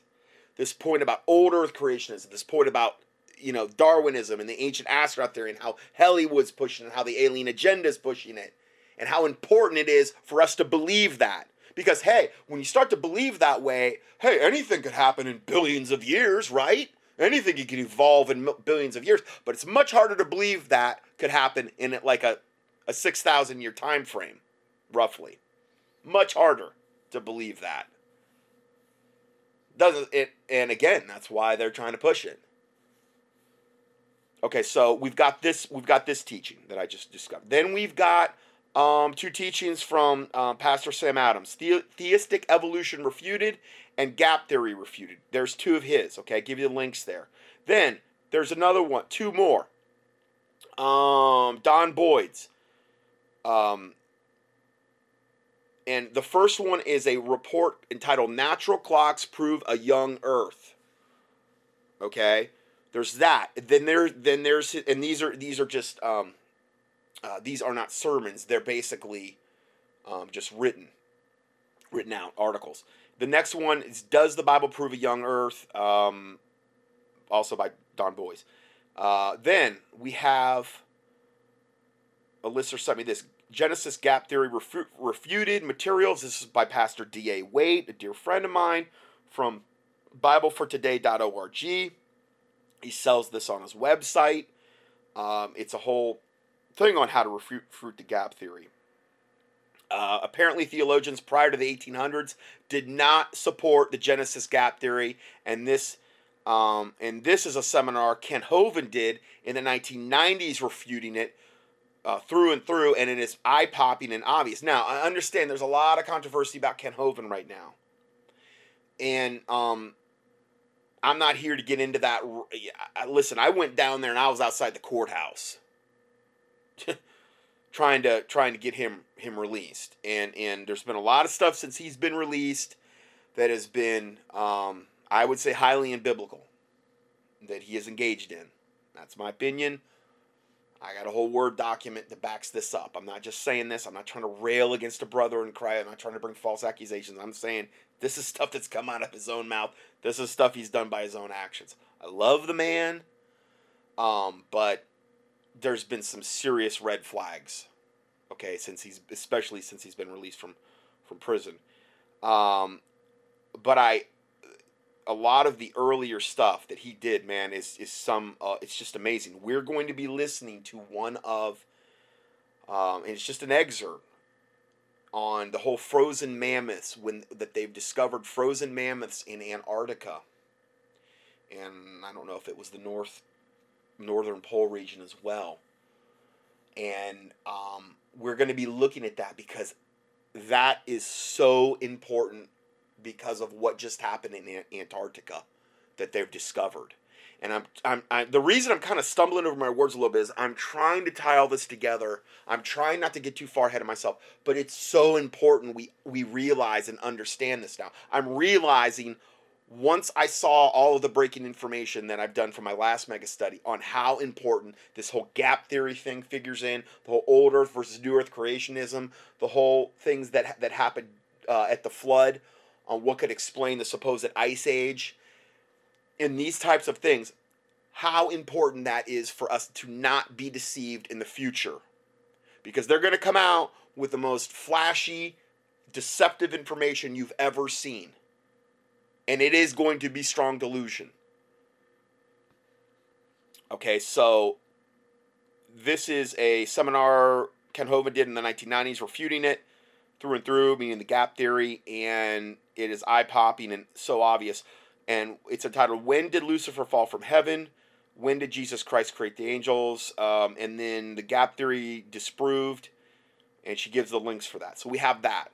[SPEAKER 1] this point about old Earth creationism, this point about you know Darwinism and the ancient astronaut theory, and how Hollywood's pushing and how the alien agenda is pushing it, and how important it is for us to believe that. Because hey, when you start to believe that way, hey, anything could happen in billions of years, right? Anything can evolve in billions of years, but it's much harder to believe that could happen in like a, a 6,000 year time frame, roughly. Much harder to believe that doesn't it and again that's why they're trying to push it. Okay so we've got this we've got this teaching that i just discovered. Then we've got um, two teachings from um, pastor sam adams. The- theistic evolution refuted and gap theory refuted. There's two of his okay? I give you the links there. Then there's another one two more. Um, don Boys' um, and the first one is a report entitled Natural Clocks Prove a Young Earth. Okay? There's that. Then there then there's and these are these are just um uh, these are not sermons. They're basically um, just written written out articles. The next one is Does the Bible Prove a Young Earth? Um, also by Don Boys. Uh, then we have a listener sent me this Genesis Gap Theory refu- Refuted materials. This is by Pastor D.A. Waite, a dear friend of mine from BibleForToday.org. He sells this on his website. Um, it's a whole thing on how to refute, refute the gap theory. Uh, apparently, theologians prior to the 1800s did not support the Genesis gap theory, and this um, and this is a seminar Kent Hovind did in the 1990s refuting it uh, through and through, and it is eye popping and obvious. Now, I understand there's a lot of controversy about Kent Hovind right now, and um, I'm not here to get into that. Listen, I went down there and I was outside the courthouse, trying to trying to get him him released, and and there's been a lot of stuff since he's been released that has been, um, I would say, highly unbiblical that he is engaged in. That's my opinion. I got a whole Word document that backs this up. I'm not just saying this. I'm not trying to rail against a brother in Christ. I'm not trying to bring false accusations. I'm saying this is stuff that's come out of his own mouth. This is stuff he's done by his own actions. I love the man, um, but there's been some serious red flags. Okay, since he's especially since he's been released from from prison. Um, but I a lot of the earlier stuff that he did, man, is is some. Uh, it's just amazing. We're going to be listening to one of, um, and it's just an excerpt on the whole frozen mammoths when that they've discovered frozen mammoths in Antarctica. And I don't know if it was the north northern pole region as well. And um, we're going to be looking at that because that is so important because of what just happened in Antarctica that they've discovered. And I'm, I'm, I'm the reason I'm kind of stumbling over my words a little bit is I'm trying to tie all this together. I'm trying not to get too far ahead of myself, but it's so important we we realize and understand this now. I'm realizing once I saw all of the breaking information that I've done for my last mega study on how important this whole gap theory thing figures in, the whole old Earth versus new Earth creationism, the whole things that that happened uh, at the flood, on what could explain the supposed ice age, in these types of things, how important that is for us to not be deceived in the future, because they're going to come out with the most flashy, deceptive information you've ever seen. And it is going to be strong delusion. Okay, so this is a seminar Kent Hovind did in the 1990s refuting it through and through, meaning the gap theory, and it is eye popping and so obvious. And it's entitled When Did Lucifer Fall from Heaven? When did Jesus Christ create the angels? Um, and then the gap theory disproved, and she gives the links for that. So we have that.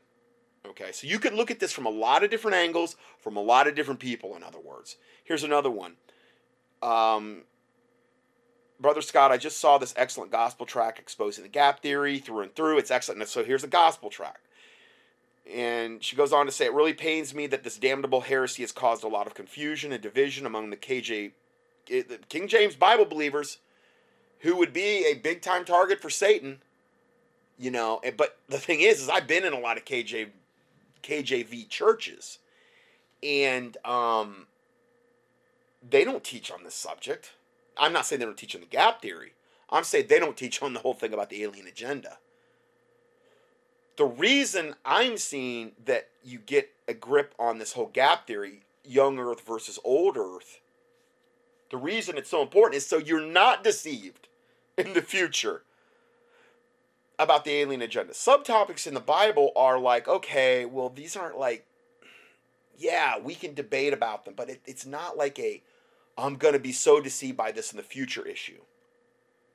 [SPEAKER 1] Okay, so you can look at this from a lot of different angles, from a lot of different people, in other words. Here's another one. Um, Brother Scott, I just saw this excellent gospel track exposing the gap theory through and through. It's excellent. So here's a gospel track. And she goes on to say, It really pains me that this damnable heresy has caused a lot of confusion and division among the KJ, eh, King James Bible believers, who would be a big time target for Satan. You know, but the thing is, is I've been in a lot of KJ KJV churches, and um, they don't teach on this subject. I'm not saying they don't teach on the gap theory. I'm saying they don't teach on the whole thing about the alien agenda. The reason I'm seeing that you get a grip on this whole gap theory, young Earth versus old Earth, the reason it's so important is so you're not deceived in the future about the alien agenda. Subtopics in the Bible are like, okay, well, these aren't like, yeah, we can debate about them, but it, it's not like a, I'm going to be so deceived by this in the future issue.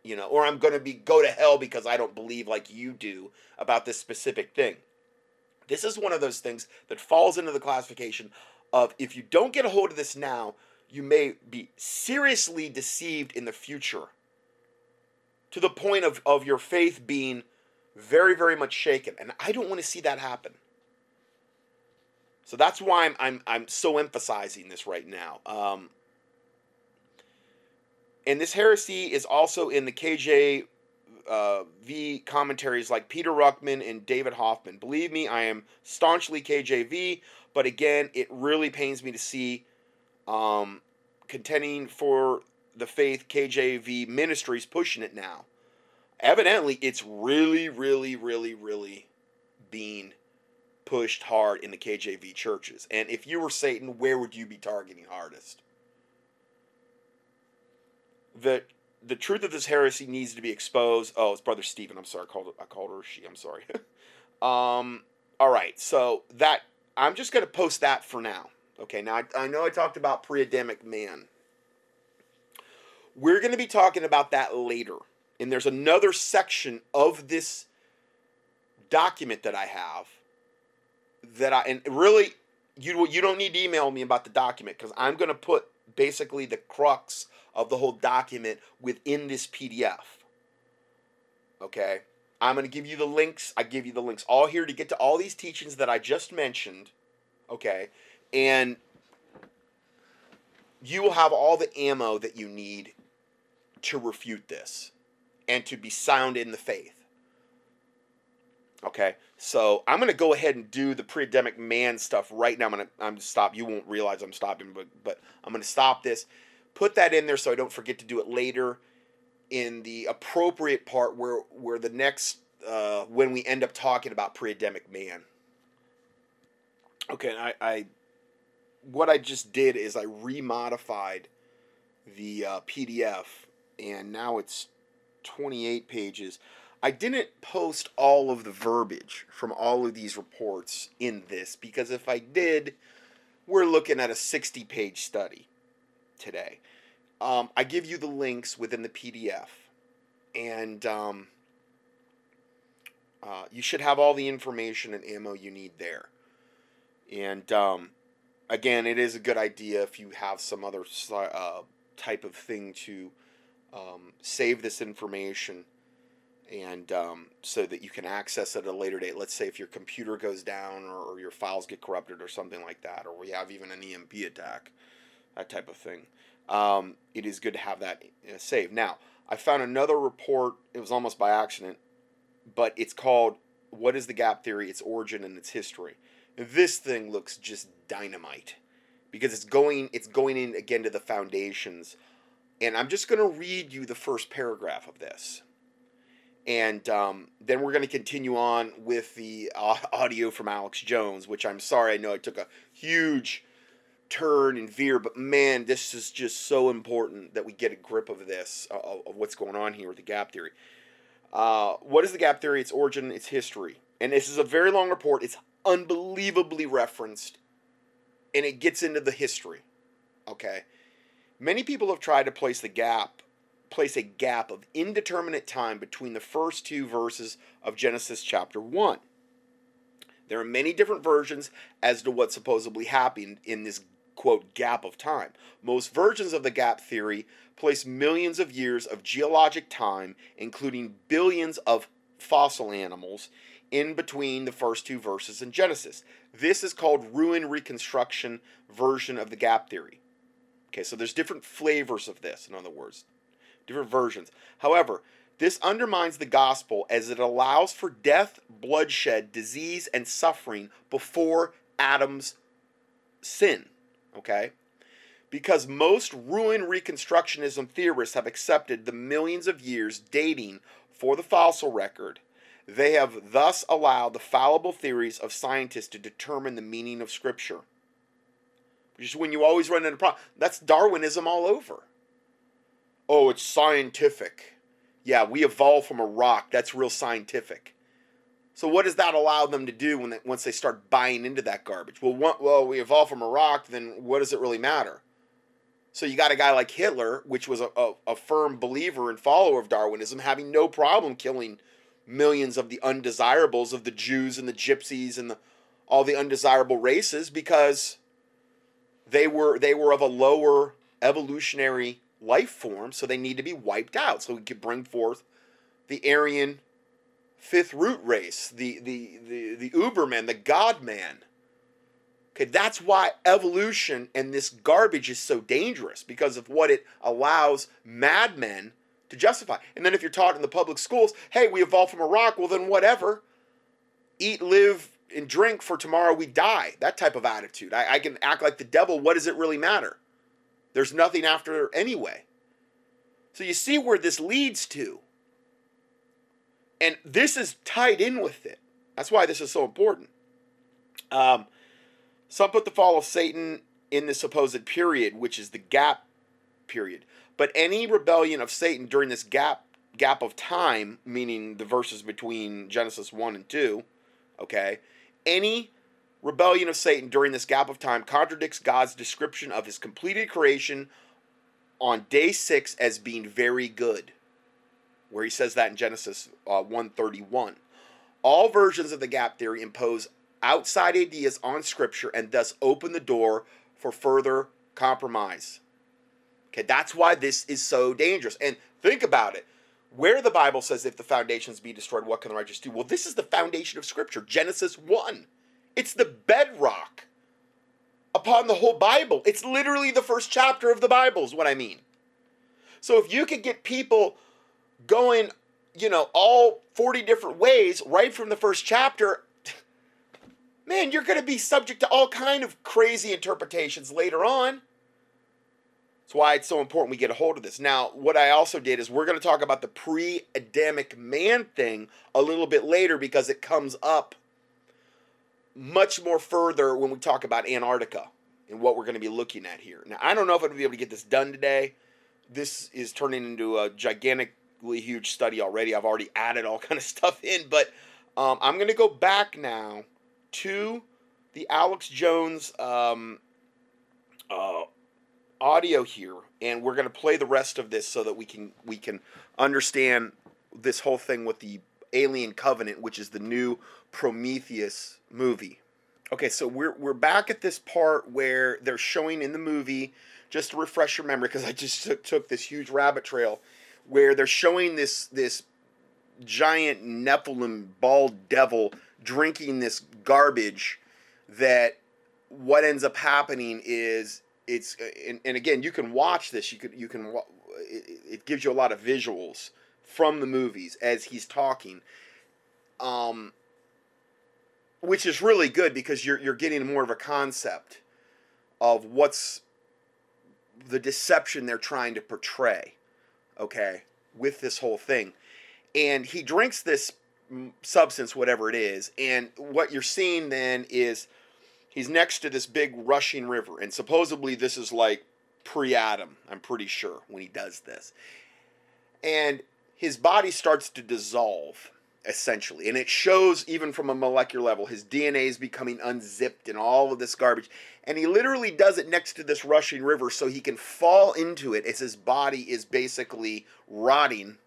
[SPEAKER 1] You know, or I'm going to be go to hell because I don't believe like you do about this specific thing. This is one of those things that falls into the classification of if you don't get a hold of this now, you may be seriously deceived in the future to the point of, of your faith being very, very much shaken. And I don't want to see that happen. So that's why I'm, I'm, I'm so emphasizing this right now. Um, and this heresy is also in the KJ uh, commentaries like Peter Ruckman and David Hoffman. Believe me, I am staunchly KJV, but again, it really pains me to see um, contending for the faith KJV ministries pushing it now evidently it's really, really, really, really being pushed hard in the KJV churches. And if you were Satan, where would you be targeting hardest? The the truth of this heresy needs to be exposed. Oh, it's brother Stephen. I'm sorry, I called I called her she. I'm sorry. um, all right, so that I'm just gonna post that for now. Okay, now I, I know I talked about pre-Adamic man. We're gonna be talking about that later and there's another section of this document that I have that I and really you you don't need to email me about the document because I'm going to put basically the crux of the whole document within this PDF. Okay? I'm going to give you the links. I give you the links all here to get to all these teachings that I just mentioned. Okay? And you will have all the ammo that you need to refute this and to be sound in the faith. Okay, so I'm gonna go ahead and do the pre-Adamic man stuff right now. I'm gonna I'm gonna stop. You won't realize I'm stopping, but but I'm gonna stop this. Put that in there so I don't forget to do it later in the appropriate part where where the next uh, when we end up talking about pre-Adamic man. Okay, I, I what I just did is I remodified the uh, PDF and now it's 28 pages. I didn't post all of the verbiage from all of these reports in this because if I did, we're looking at a 60 page study today. Um, I give you the links within the PDF, and um, uh, you should have all the information and ammo you need there. And um, again, it is a good idea if you have some other uh, type of thing to um, save this information and um, so that you can access it at a later date. Let's say if your computer goes down or, or, your files get corrupted or something like that, or we have even an EMP attack, that type of thing. Um, it is good to have that uh, saved. Now, I found another report. It was almost by accident, but it's called "What is the Gap Theory? Its Origin and Its History." This thing looks just dynamite because it's going it's going in again to the foundations. And I'm just going to read you the first paragraph of this. And um, then we're going to continue on with the uh, audio from Alex Jones, which I'm sorry, I know I took a huge turn and veer, but man, this is just so important that we get a grip of this, uh, of what's going on here with the gap theory. Uh, what is the gap theory? Its origin, its history. And this is a very long report. It's unbelievably referenced and it gets into the history. Okay? Many people have tried to place the gap place a gap of indeterminate time between the first two verses of Genesis chapter 1. There are many different versions as to what supposedly happened in this quote gap of time. Most versions of the gap theory place millions of years of geologic time, including billions of fossil animals, in between the first two verses in Genesis. This is called ruin reconstruction version of the gap theory. Okay, so there's different flavors of this, in other words, different versions. However, this undermines the gospel as it allows for death, bloodshed, disease, and suffering before Adam's sin. Okay? Because most ruin reconstructionism theorists have accepted the millions of years dating for the fossil record they have thus allowed the fallible theories of scientists to determine the meaning of Scripture. Which is when you always run into problem. That's Darwinism all over. Oh, it's scientific. Yeah, we evolved from a rock. That's real scientific. So what does that allow them to do when they, once they start buying into that garbage? Well, well, we evolved from a rock. Then what does it really matter? So you got a guy like Hitler, which was a, a, a firm believer and follower of Darwinism, having no problem killing millions of the undesirables of the Jews and the gypsies and the, all the undesirable races because they were they were of a lower evolutionary life form, so they need to be wiped out so we could bring forth the Aryan fifth root race, the the the the Uberman, the God man. Okay, that's why evolution and this garbage is so dangerous because of what it allows madmen to justify. And then if you're taught in the public schools, hey, we evolved from a rock, well, then whatever. Eat, live, and drink for tomorrow we die. That type of attitude. I, I can act like the devil. What does it really matter? There's nothing after anyway. So you see where this leads to. And this is tied in with it. That's why this is so important. Um, some put the fall of Satan in the supposed period, which is the gap period. But any rebellion of Satan during this gap gap of time, meaning the verses between Genesis 1 and 2, okay? Any rebellion of Satan during this gap of time contradicts God's description of his completed creation on day 6 as being very good. Where he says that in Genesis uh, 131. All versions of the gap theory impose outside ideas on scripture and thus open the door for further compromise. Okay, that's why this is so dangerous. And think about it. Where the Bible says, if the foundations be destroyed, what can the righteous do? Well, this is the foundation of Scripture, Genesis 1. It's the bedrock upon the whole Bible. It's literally the first chapter of the Bible, is what I mean. So if you could get people going, you know, all 40 different ways right from the first chapter, man, you're going to be subject to all kind of crazy interpretations later on. That's why it's so important we get a hold of this. Now, what I also did is we're going to talk about the pre Adamic man thing a little bit later because it comes up much more further when we talk about Antarctica and what we're going to be looking at here. Now, I don't know if I'm going to be able to get this done today. This is turning into a gigantic really huge study already. I've already added all kind of stuff in, but um, I'm going to go back now to the Alex Jones um, uh, audio here, and we're going to play the rest of this so that we can we can understand this whole thing with the Alien Covenant, which is the new Prometheus movie. Okay, so we're we're back at this part where they're showing in the movie, just to refresh your memory, because I just took, took this huge rabbit trail, where they're showing this this giant Nephilim bald devil drinking this garbage that what ends up happening is it's and, and again you can watch this. You could you can it, it gives you a lot of visuals from the movies as he's talking. Um which is really good because you're you're getting more of a concept of what's the deception they're trying to portray okay with this whole thing. And he drinks this substance whatever it is and what you're seeing then is he's next to this big rushing river and supposedly this is like pre-adam i'm pretty sure when he does this. And his body starts to dissolve essentially. And it shows even from a molecular level his dna is becoming unzipped and all of this garbage. And he literally does it next to this rushing river so he can fall into it as his body is basically rotting.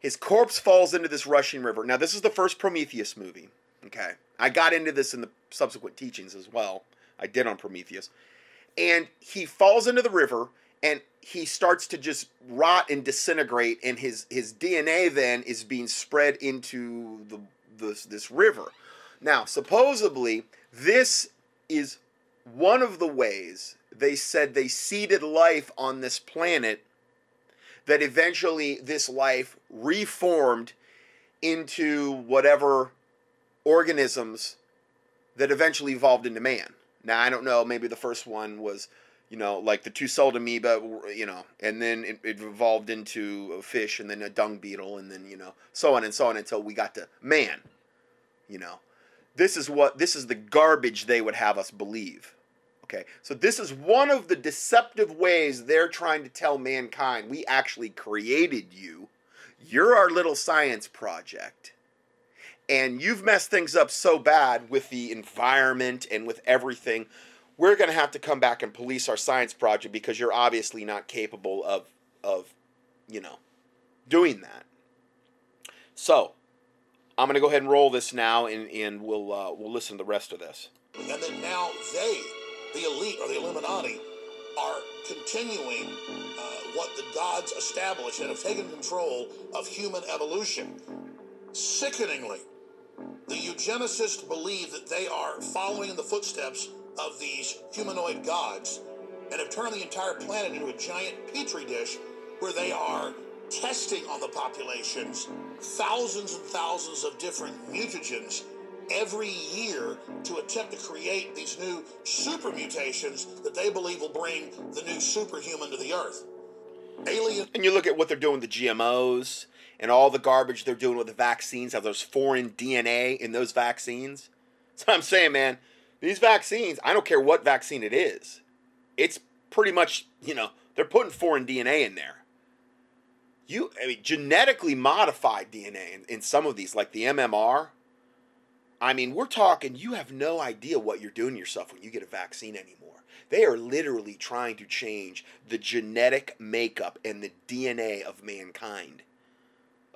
[SPEAKER 1] His corpse falls into this rushing river. Now this is the first prometheus movie okay? I got into this in the subsequent teachings as well. I did on prometheus. And he falls into the river and he starts to just rot and disintegrate and his his DNA then is being spread into the this this river. Now, supposedly this is one of the ways they said they seeded life on this planet that eventually this life reformed into whatever organisms that eventually evolved into man. Now, I don't know, maybe the first one was you know, like the two-celled amoeba, you know, and then it, it, evolved into a fish, and then a dung beetle, and then you know, so on and so on until we got to man. You know, this is what this is the garbage they would have us believe. Okay, so this is one of the deceptive ways they're trying to tell mankind we actually created you. You're our little science project. And you've messed things up so bad with the environment and with everything we're going to have to come back and police our science project because you're obviously not capable of of you know doing that. So i'm going to go ahead and roll this now and, and we'll uh, we'll listen to the rest of this.
[SPEAKER 2] And then now they the elite or the illuminati are continuing uh, what the gods established and have taken control of human evolution. Sickeningly the eugenicists believe that they are following in the footsteps of these humanoid gods and have turned the entire planet into a giant petri dish where they are testing on the populations thousands and thousands of different mutagens every year to attempt to create these new super mutations that they believe will bring the new superhuman to the earth. Alien.
[SPEAKER 1] And you look at what they're doing with the GMOs and all the garbage they're doing with the vaccines, how there's foreign DNA in those vaccines. That's what I'm saying, man. These vaccines, I don't care what vaccine it is, it's pretty much, you know, they're putting foreign DNA in there. You, I mean, genetically modified DNA in, in some of these, like the MMR. I mean, we're talking, you have no idea what you're doing yourself when you get a vaccine anymore. They are literally trying to change the genetic makeup and the DNA of mankind.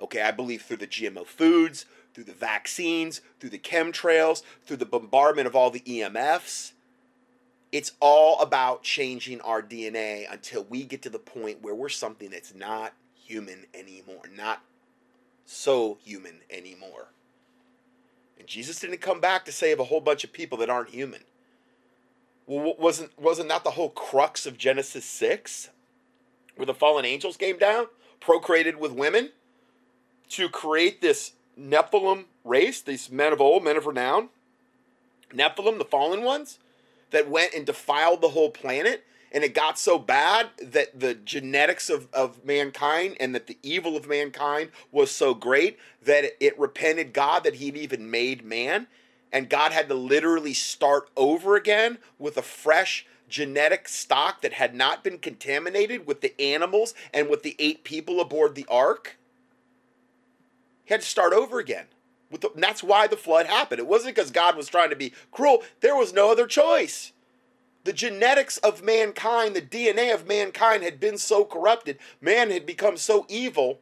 [SPEAKER 1] Okay, I believe through the GMO foods, through the vaccines, through the chemtrails, through the bombardment of all the EMFs. It's all about changing our DNA until we get to the point where we're something that's not human anymore, not so human anymore. And Jesus didn't come back to save a whole bunch of people that aren't human. Well, wasn't wasn't that the whole crux of Genesis 6? Where the fallen angels came down, procreated with women to create this Nephilim race, these men of old, men of renown, Nephilim, the fallen ones, that went and defiled the whole planet. And it got so bad that the genetics of, of mankind and that the evil of mankind was so great that it, it repented God that he'd even made man. And God had to literally start over again with a fresh genetic stock that had not been contaminated with the animals and with the eight people aboard the ark. He had to start over again. The, and that's why the flood happened. It wasn't because God was trying to be cruel, there was no other choice. The genetics of mankind, the DNA of mankind had been so corrupted, man had become so evil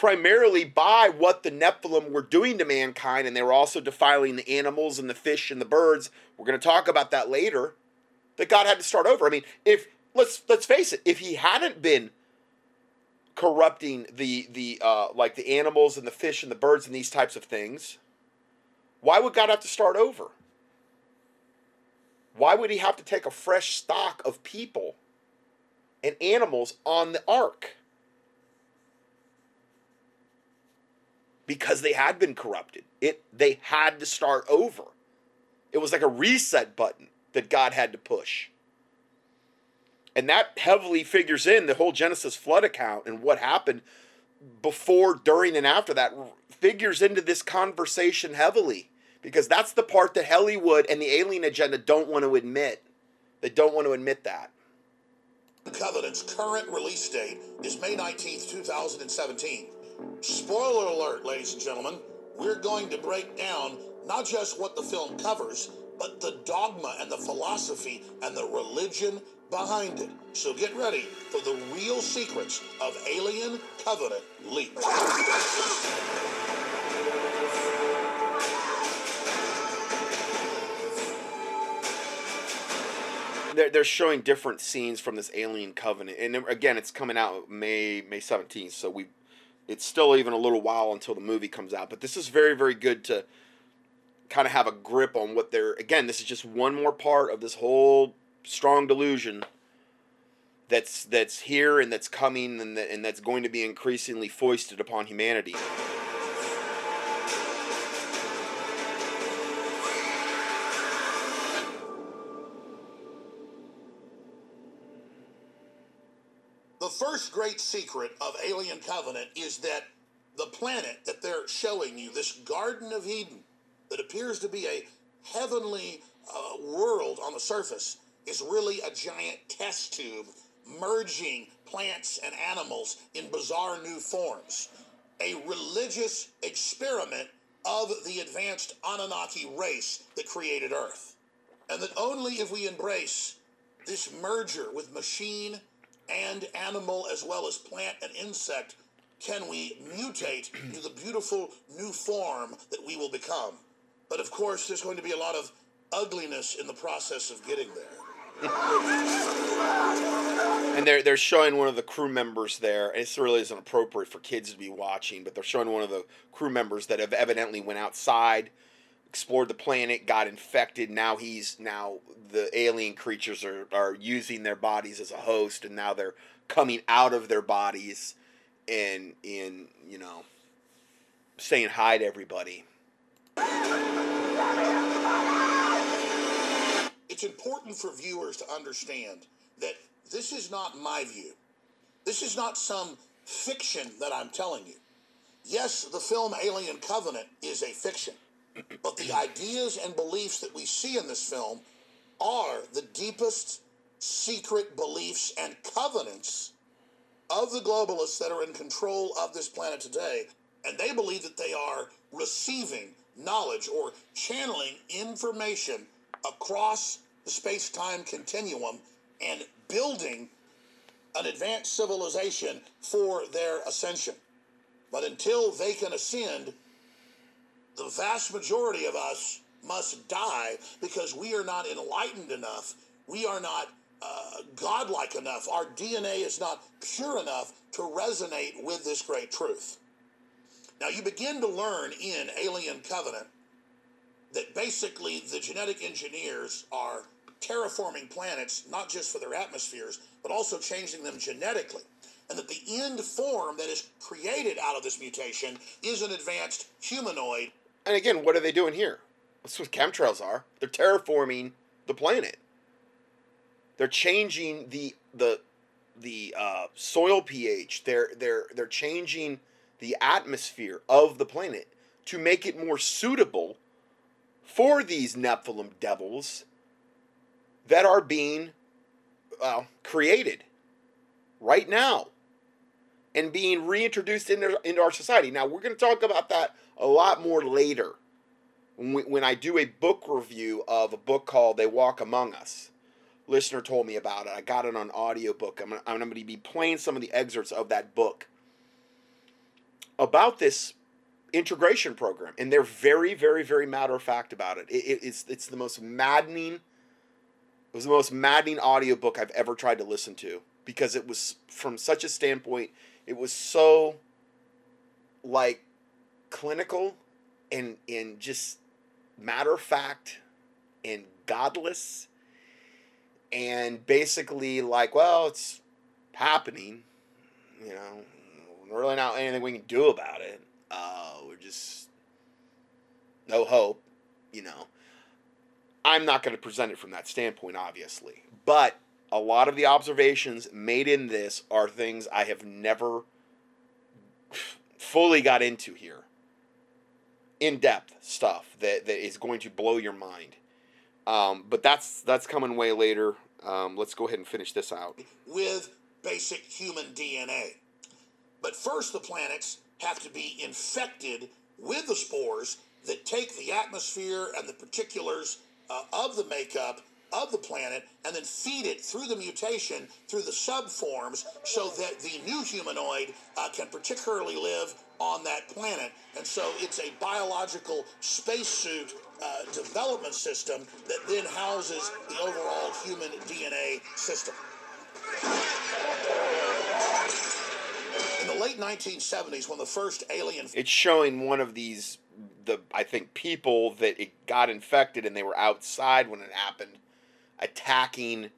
[SPEAKER 1] primarily by what the Nephilim were doing to mankind, and they were also defiling the animals and the fish and the birds. We're going to talk about that later. That God had to start over. I mean, if let's let's face it, if He hadn't been corrupting the the uh, like the animals and the fish and the birds and these types of things, why would God have to start over? Why would He have to take a fresh stock of people and animals on the ark? because they had been corrupted. It they had to start over. It was like a reset button that God had to push. And that heavily figures in the whole Genesis flood account and what happened before, during, and after that figures into this conversation heavily because that's the part that Hollywood and the alien agenda don't want to admit. They don't want to admit that.
[SPEAKER 2] The Covenant's current release date is May 19th, 2017. Spoiler alert, ladies and gentlemen, we're going to break down not just what the film covers, but the dogma and the philosophy and the religion behind it. So get ready for the real secrets of Alien Covenant leaks.
[SPEAKER 1] They're, they're showing different scenes from this Alien Covenant, and again, it's coming out May May seventeenth. So we it's still even a little while until the movie comes out. But this is very, very good to kind of have a grip on what they're. Again, this is just one more part of this whole strong delusion that's that's here and that's coming and, that, and that's going to be increasingly foisted upon humanity.
[SPEAKER 2] The first great secret of Alien Covenant is that the planet that they're showing you, this Garden of Eden, that appears to be a heavenly uh, world on the surface, is really a giant test tube merging plants and animals in bizarre new forms. A religious experiment of the advanced Anunnaki race that created Earth. And that only if we embrace this merger with machine and animal as well as plant and insect can we mutate to the beautiful new form that we will become. But of course, there's going to be a lot of ugliness in the process of getting there.
[SPEAKER 1] And they're they're showing one of the crew members there. And this really isn't appropriate for kids to be watching, but they're showing one of the crew members that have evidently went outside explored the planet, got infected. Now he's now the alien creatures are, are using their bodies as a host, and now they're coming out of their bodies and in you know saying hi to everybody.
[SPEAKER 2] It's important for viewers to understand that this is not my view. This is not some fiction that I'm telling you. Yes, the film Alien Covenant is a fiction. But the ideas and beliefs that we see in this film are the deepest secret beliefs and covenants of the globalists that are in control of this planet today. And they believe that they are receiving knowledge or channeling information across the space time continuum and building an advanced civilization for their ascension. But until they can ascend, the vast majority of us must die because we are not enlightened enough. We are not uh, godlike enough. Our DNA is not pure enough to resonate with this great truth. Now, you begin to learn in Alien Covenant that basically the genetic engineers are terraforming planets, not just for their atmospheres, but also changing them genetically. And that the end form that is created out of this mutation is an advanced humanoid
[SPEAKER 1] and again, what are they doing here? That's what chemtrails are. They're terraforming the planet. They're changing the the the uh, soil pH. They're they're they're changing the atmosphere of the planet to make it more suitable for these Nephilim devils that are being well, created right now and being reintroduced into, into our society. Now, we're going to talk about that a lot more later when, we, when I do a book review of a book called They Walk Among Us. Listener told me about it. I got it on audiobook. I'm, I'm going to be playing some of the excerpts of that book about this integration program. And they're very, very, very matter of fact about it. it, it it's, it's the most maddening. It was the most maddening audiobook I've ever tried to listen to because it was from such a standpoint it was so like clinical and and just matter of fact and godless and basically like well it's happening you know really not anything we can do about it uh, we're just no hope you know i'm not going to present it from that standpoint obviously but a lot of the observations made in this are things I have never fully got into here. In depth stuff that, that is going to blow your mind. Um, but that's that's coming way later. Um, let's go ahead and finish this out.
[SPEAKER 2] With basic human DNA. But first, the planets have to be infected with the spores that take the atmosphere and the particulars uh, of the makeup of the planet and then feed it through the mutation through the subforms so that the new humanoid uh, can particularly live on that planet. And so it's a biological spacesuit uh, development system that then houses the overall human DNA system. Late 1970s, when the first alien.
[SPEAKER 1] It's showing one of these the I think people that it got infected and they were outside when it happened attacking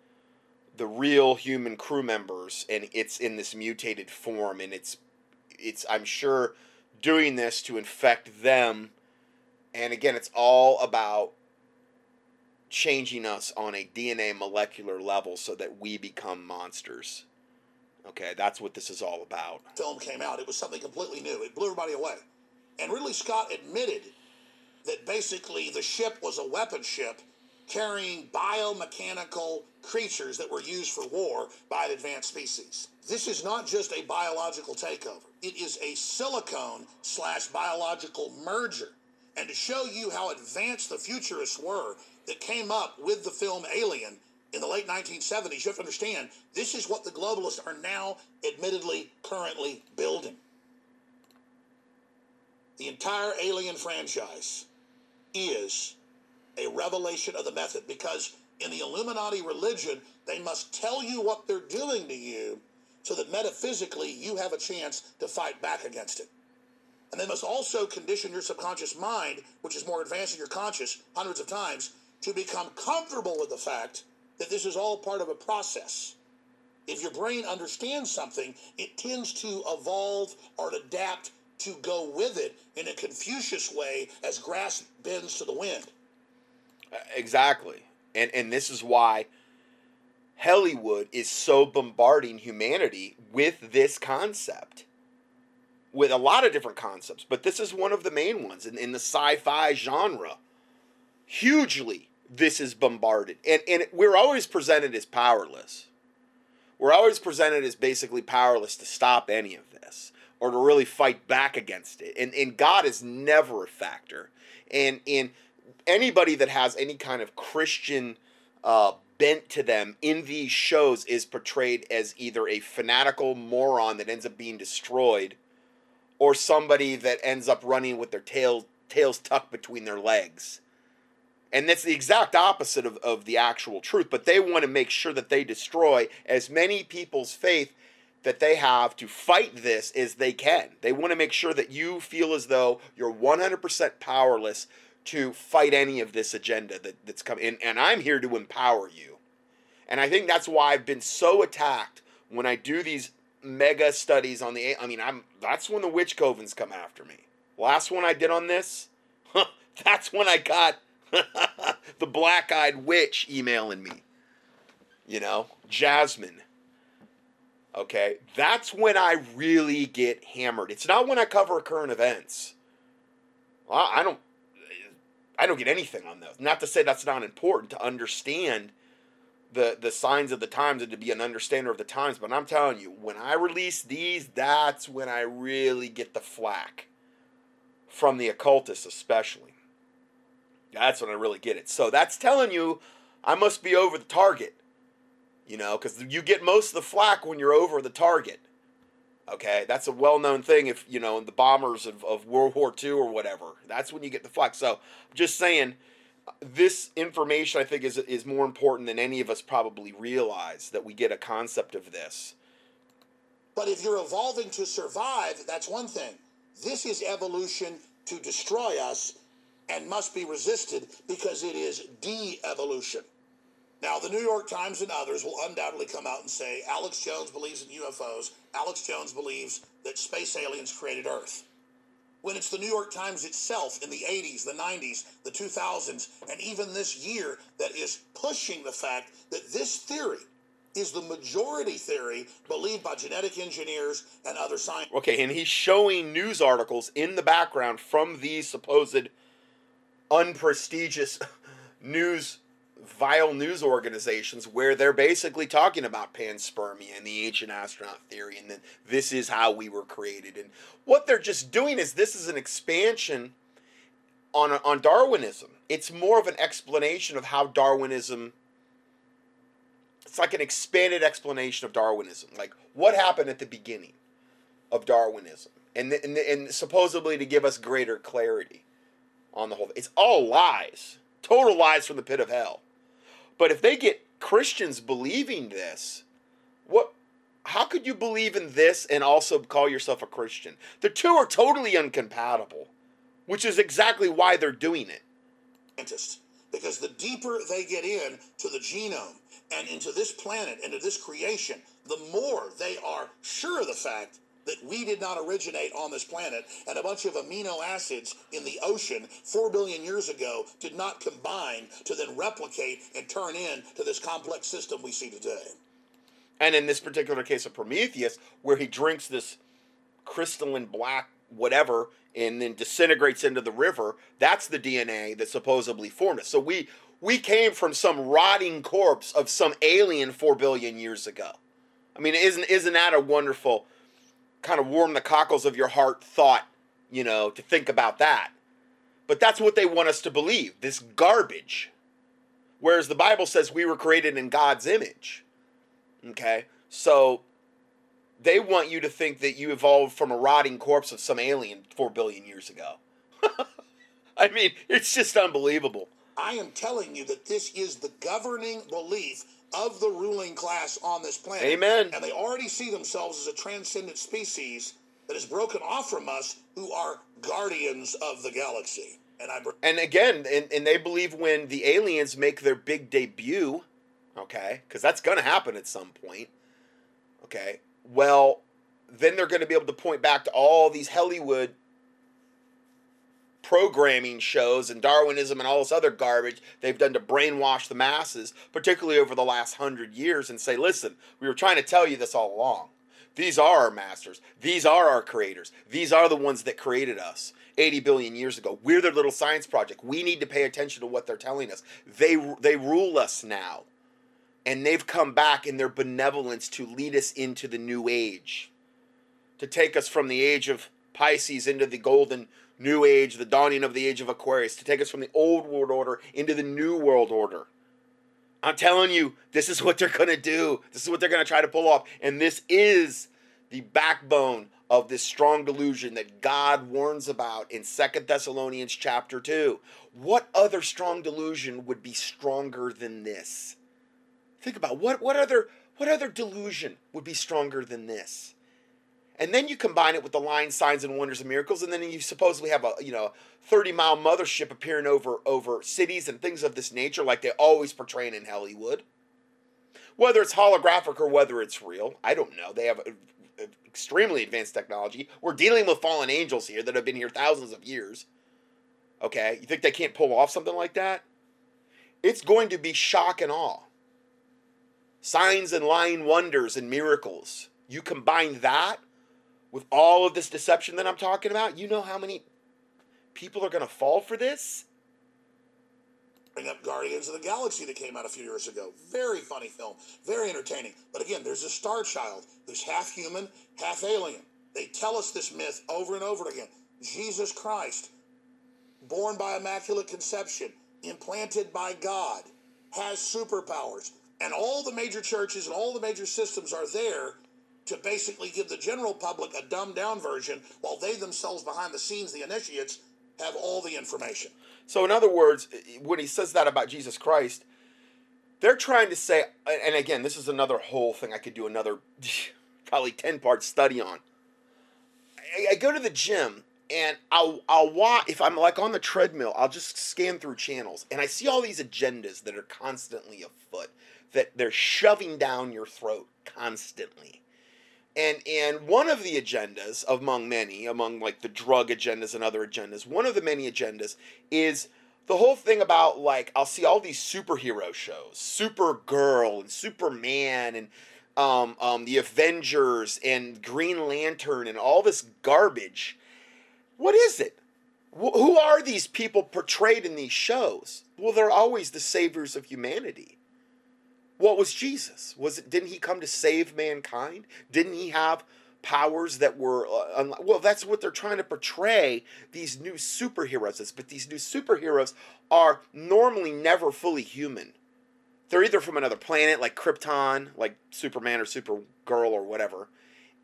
[SPEAKER 1] the real human crew members and it's in this mutated form and it's it's I'm sure doing this to infect them and again it's all about changing us on a DNA molecular level so that we become monsters. Okay, that's what this is all about.
[SPEAKER 2] Film came out, it was something completely new. It blew everybody away. And Ridley Scott admitted that basically the ship was a weapon ship carrying biomechanical creatures that were used for war by an advanced species. This is not just a biological takeover, it is a silicone slash biological merger. And to show you how advanced the futurists were that came up with the film Alien in the late 1970s, you have to understand this is what the globalists are now admittedly currently building. The entire Alien franchise is a revelation of the method because in the Illuminati religion, they must tell you what they're doing to you so that metaphysically you have a chance to fight back against it. And they must also condition your subconscious mind, which is more advanced than your conscious hundreds of times, to become comfortable with the fact that this is all part of a process. If your brain understands something, it tends to evolve or adapt to go with it in a Confucius way as grass bends to the wind.
[SPEAKER 1] Uh, exactly. And and this is why Hollywood is so bombarding humanity with this concept. With a lot of different concepts, but this is one of the main ones in, in the sci-fi genre. Hugely, this is bombarded. And and we're always presented as powerless. We're always presented as basically powerless to stop any of this or to really fight back against it. And and God is never a factor. And and anybody that has any kind of Christian uh, bent to them in these shows is portrayed as either a fanatical moron that ends up being destroyed or somebody that ends up running with their tail, tails tucked between their legs. And that's the exact opposite of, of the actual truth. But they want to make sure that they destroy as many people's faith that they have to fight this as they can. They want to make sure that you feel as though you're 100% powerless to fight any of this agenda that, that's coming. And, and I'm here to empower you. And I think that's why I've been so attacked when I do these mega studies on the. I mean, I'm that's when the witch covens come after me. Last one I did on this, that's when I got the black eyed witch emailing me. You know, Jasmine. Okay, that's when I really get hammered. It's not when I cover current events. I don't I don't get anything on those. Not to say that's not important to understand the the signs of the times and to be an understander of the times. But I'm telling you, when I release these, that's when I really get the flack from the occultists, especially. That's when I really get it. So that's telling you I must be over the target. You know, because you get most of the flack when you're over the target. Okay, that's a well-known thing. If you know the bombers of, of World War II or whatever, that's when you get the flack. So, just saying, this information I think is is more important than any of us probably realize that we get a concept of this.
[SPEAKER 2] But if you're evolving to survive, that's one thing. This is evolution to destroy us and must be resisted because it is de-evolution. Now, the New York Times and others will undoubtedly come out and say Alex Jones believes in UFOs. Alex Jones believes that space aliens created Earth. When it's the New York Times itself in the 80s, the 90s, the 2000s, and even this year that is pushing the fact that this theory is the majority theory believed by genetic engineers and other scientists.
[SPEAKER 1] Okay, and he's showing news articles in the background from these supposed unprestigious news vile news organizations where they're basically talking about panspermia and the ancient astronaut theory and then this is how we were created and what they're just doing is this is an expansion on on Darwinism. It's more of an explanation of how Darwinism it's like an expanded explanation of Darwinism. Like what happened at the beginning of Darwinism and and, and supposedly to give us greater clarity on the whole It's all lies. Total lies from the pit of hell. But if they get Christians believing this, what how could you believe in this and also call yourself a Christian? The two are totally incompatible, which is exactly why they're doing it.
[SPEAKER 2] Because the deeper they get in to the genome and into this planet, and into this creation, the more they are sure of the fact that we did not originate on this planet, and a bunch of amino acids in the ocean four billion years ago did not combine to then replicate and turn into this complex system we see today.
[SPEAKER 1] And in this particular case of Prometheus, where he drinks this crystalline black whatever and then disintegrates into the river, that's the DNA that supposedly formed us. So we we came from some rotting corpse of some alien four billion years ago. I mean, isn't isn't that a wonderful kind of warm the cockles of your heart thought, you know, to think about that. But that's what they want us to believe this garbage. Whereas the Bible says we were created in God's image. Okay? So they want you to think that you evolved from a rotting corpse of some alien 4 billion years ago. I mean, it's just unbelievable.
[SPEAKER 2] I am telling you that this is the governing belief of the ruling class on this planet.
[SPEAKER 1] Amen.
[SPEAKER 2] And they already see themselves as a transcendent species that is broken off from us who are guardians of the galaxy. And I
[SPEAKER 1] And again, and, and they believe when the aliens make their big debut, okay, because that's going to happen at some point, okay, well, then they're going to be able to point back to all these Hollywood programming shows and Darwinism and all this other garbage they've done to brainwash the masses, particularly over the last hundred years, and say, listen, we were trying to tell you this all along. These are our masters. These are our creators. These are the ones that created us 80 billion years ago. We're their little science project. We need to pay attention to what they're telling us. They, they rule us now. And they've come back in their benevolence to lead us into the new age, to take us from the age of Pisces into the golden new age, the dawning of the age of Aquarius, to take us from the old world order into the new world order. I'm telling you, this is what they're going to do. This is what they're going to try to pull off. And this is the backbone of this strong delusion that God warns about in Second Thessalonians chapter 2. What other strong delusion would be stronger than this? Think about what what other what other delusion would be stronger than this? And then you combine it with the line signs and wonders and miracles and then you supposedly have a you know 30 mile mothership appearing over over cities and things of this nature like they always portray in hollywood. Whether it's holographic or whether it's real i don't know. They have a, a extremely advanced technology. We're dealing with fallen angels here that have been here thousands of years. Okay? You think they can't pull off something like that? It's going to be shock and awe. Signs and lying wonders and miracles. You combine that with all of this deception that I'm talking about, you know how many people are going to fall for this?
[SPEAKER 2] Bring up Guardians of the Galaxy that came out a few years ago. Very funny film, very entertaining. But again, there's a star child who's half human, half alien. They tell us this myth over and over again. Jesus Christ, born by immaculate conception, implanted by God, has superpowers. And all the major churches and all the major systems are there to basically give the general public a dumbed down version while they themselves behind the scenes, the initiates, have all the information.
[SPEAKER 1] So, in other words, when he says that about Jesus Christ, they're trying to say, and again, this is another whole thing I could do another probably 10 part study on. I, go to the gym and I'll, I'll watch, if I'm like on the treadmill, I'll just scan through channels and I see all these agendas that are constantly afoot, that they're shoving down your throat constantly and and one of the agendas among many among like the drug agendas and other agendas one of the many agendas is the whole thing about like i'll see all these superhero shows supergirl and superman and um, um, the avengers and green lantern and all this garbage. What is it? Wh- who are these people portrayed in these shows? Well they're always the saviors of humanity what was Jesus? Was it didn't he come to save mankind? Didn't he have powers that were uh, well that's what they're trying to portray these new superheroes as but these new superheroes are normally never fully human they're either from another planet like krypton like superman or supergirl or whatever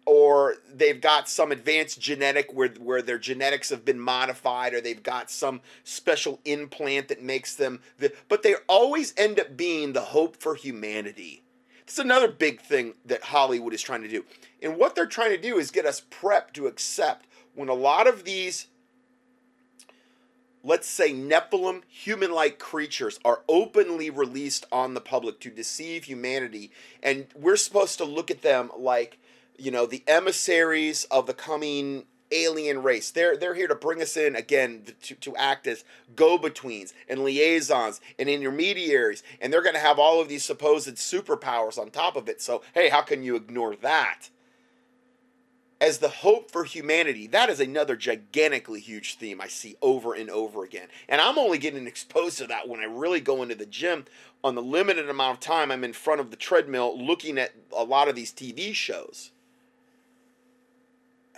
[SPEAKER 1] or they've got some advanced genetic where, where their genetics have been modified or they've got some special implant that makes them the, but they always end up being the hope for humanity. It's another big thing that hollywood is trying to do. And what they're trying to do is get us prepped to accept when a lot of these let's say nephilim human-like creatures are openly released on the public to deceive humanity and we're supposed to look at them like you know, the emissaries of the coming alien race. They're they're here to bring us in again to, to act as go-betweens and liaisons and intermediaries, and they're going to have all of these supposed superpowers on top of it. So hey, how can you ignore that? As the hope for humanity, that is another gigantically huge theme I see over and over again. And I'm only getting exposed to that when I really go into the gym on the limited amount of time I'm in front of the treadmill looking at a lot of these TV shows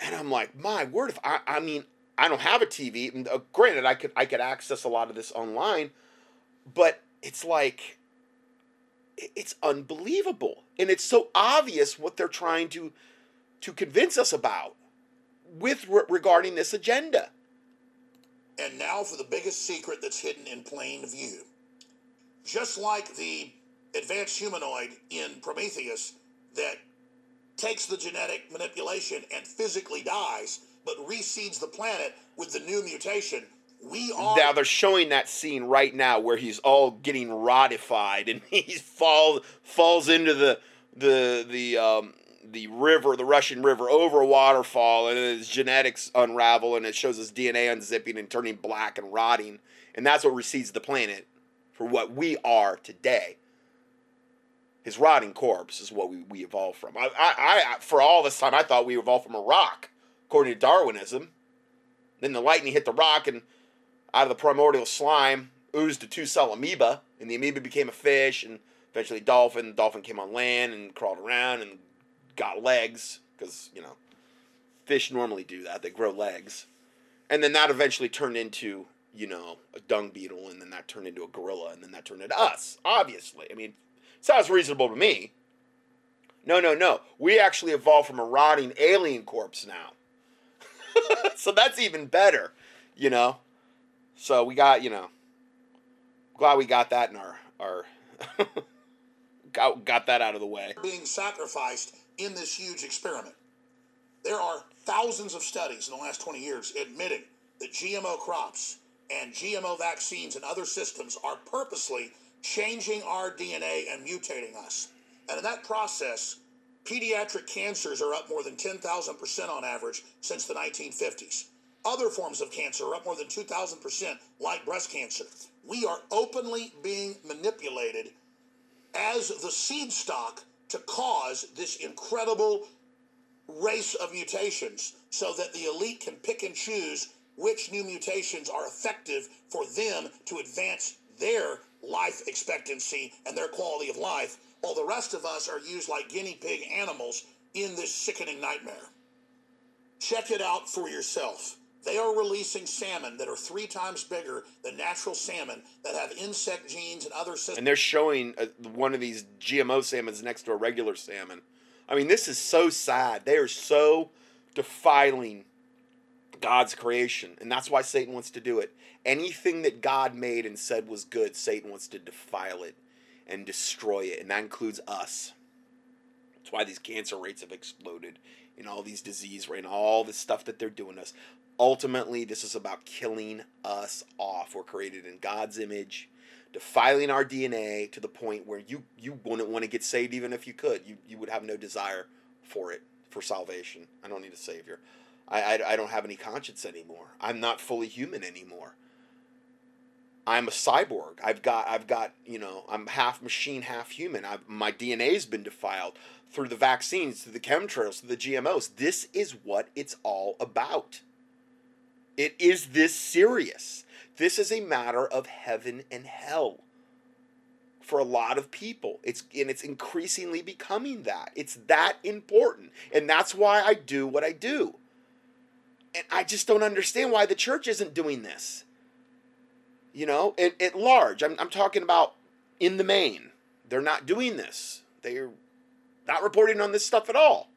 [SPEAKER 1] and I'm like, my word! If I, I mean, I don't have a TV. Uh, granted, I could I could access a lot of this online, but it's like, it's unbelievable, and it's so obvious what they're trying to to convince us about with re- regarding this agenda.
[SPEAKER 2] And now for the biggest secret that's hidden in plain view. Just like the advanced humanoid in Prometheus that takes the genetic manipulation and physically dies, but reseeds the planet with the new mutation. We are
[SPEAKER 1] now they're showing that scene right now where he's all getting ratified and he falls falls into the the the um the river, the Russian River, over a waterfall, and his genetics unravel, and it shows his DNA unzipping and turning black and rotting, and that's what reseeds the planet for what we are today his rotting corpse is what we, we evolved from. I, I, I, for all this time, I thought we evolved from a rock, according to Darwinism. Then the lightning hit the rock, and out of the primordial slime oozed a two-cell amoeba, and the amoeba became a fish, and eventually dolphin. The dolphin came on land and crawled around and got legs, because, you know, fish normally do that. They grow legs. And then that eventually turned into, you know, a dung beetle, and then that turned into a gorilla, and then that turned into us, obviously. I mean, Sounds reasonable to me. No, no, no. We actually evolved from a rotting alien corpse now. so that's even better, you know. So we got, you know, glad we got that in our our got got that out of the way.
[SPEAKER 2] Being sacrificed in this huge experiment. There are thousands of studies in the last 20 years admitting that GMO crops and GMO vaccines and other systems are purposely changing our DNA and mutating us. And in that process, pediatric cancers are up more than 10,000% on average since the 1950s. Other forms of cancer are up more than 2,000%, like breast cancer. We are openly being manipulated as the seed stock to cause this incredible race of mutations so that the elite can pick and choose which new mutations are effective for them to advance their life expectancy and their quality of life, while the rest of us are used like guinea pig animals in this sickening nightmare. Check it out for yourself. They are releasing salmon that are three times bigger than natural salmon that have insect genes and other systems.
[SPEAKER 1] And they're showing uh, one of these GMO salmons next to a regular salmon. I mean, this is so sad. They are so defiling God's creation. And that's why Satan wants to do it. Anything that God made and said was good, Satan wants to defile it and destroy it. And that includes us. That's why these cancer rates have exploded and all these disease and all the stuff that they're doing us ultimately this is about killing us off we're created in god's image defiling our dna to the point where you you wouldn't want to get saved even if you could you, you would have no desire for it for salvation i don't need a savior I, I, I don't have any conscience anymore i'm not fully human anymore i'm a cyborg i've got i've got you know i'm half machine half human I've, my dna's been defiled through the vaccines through the chemtrails through the gmos this is what it's all about it is this serious. This is a matter of heaven and hell for a lot of people. It's and it's increasingly becoming that. It's that important. And that's why I do what I do. And I just don't understand why the church isn't doing this. You know, at, at large. I'm, I'm talking about in the main. They're not doing this. They're not reporting on this stuff at all.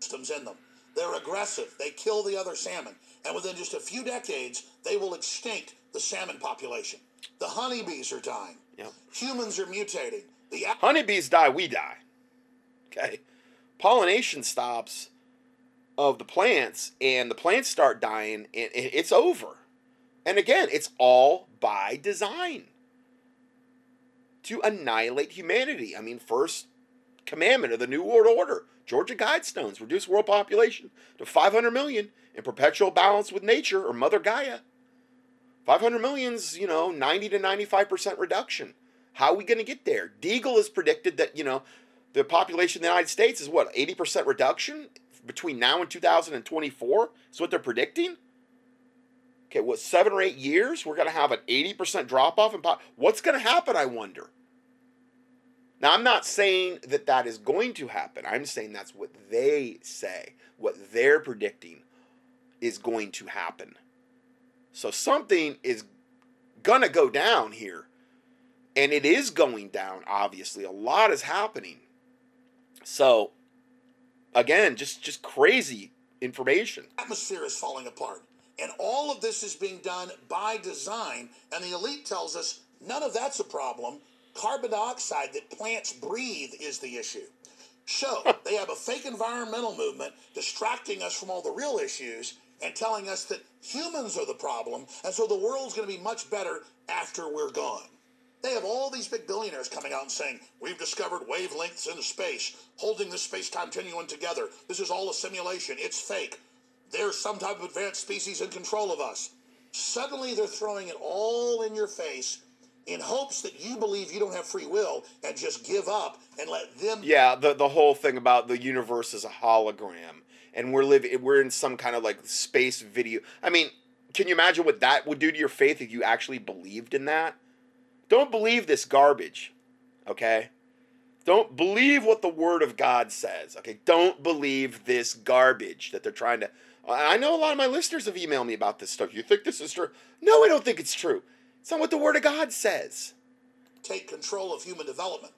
[SPEAKER 2] Systems in them. They're aggressive. They kill the other salmon and within just a few decades, they will extinct the salmon population. The honeybees are dying.
[SPEAKER 1] Yep.
[SPEAKER 2] Humans are mutating. The
[SPEAKER 1] honeybees die, we die. Okay, pollination stops of the plants, and the plants start dying, and it's over. And again, it's all by design to annihilate humanity. I mean, first commandment of the New World Order Georgia Guidestones reduce world population to 500 million in perpetual balance with nature or Mother Gaia. 500 million's, you know, 90 to 95% reduction. How are we going to get there? Deagel has predicted that, you know, the population of the United States is what, 80% reduction between now and 2024? Is what they're predicting? Okay, what, seven or eight years? We're going to have an 80% drop off in pop. What's going to happen, I wonder? Now, I'm not saying that that is going to happen. I'm saying that's what they say, what they're predicting is going to happen. So something is going to go down here. And it is going down, obviously. A lot is happening. So, again, just, just crazy information.
[SPEAKER 2] Atmosphere is falling apart. And all of this is being done by design. And the elite tells us none of that's a problem Carbon dioxide that plants breathe is the issue. So they have a fake environmental movement distracting us from all the real issues and telling us that humans are the problem, and so the world's going to be much better after we're gone. They have all these big billionaires coming out and saying, We've discovered wavelengths in space, holding the space time continuum together. This is all a simulation. It's fake. There's some type of advanced species in control of us. Suddenly they're throwing it all in your face in hopes that you believe you don't have free will and just give up and let them.
[SPEAKER 1] Yeah, the the whole thing about the universe is a hologram, and we're living we're in some kind of like space video. I mean, can you imagine what that would do to your faith if you actually believed in that? Don't believe this garbage, okay? Don't believe what the Word of God says, okay? Don't believe this garbage that they're trying to. I know a lot of my listeners have emailed me about this stuff. You think this is true? No, I don't think it's true. It's not what the Word of God says.
[SPEAKER 2] Take control of human development.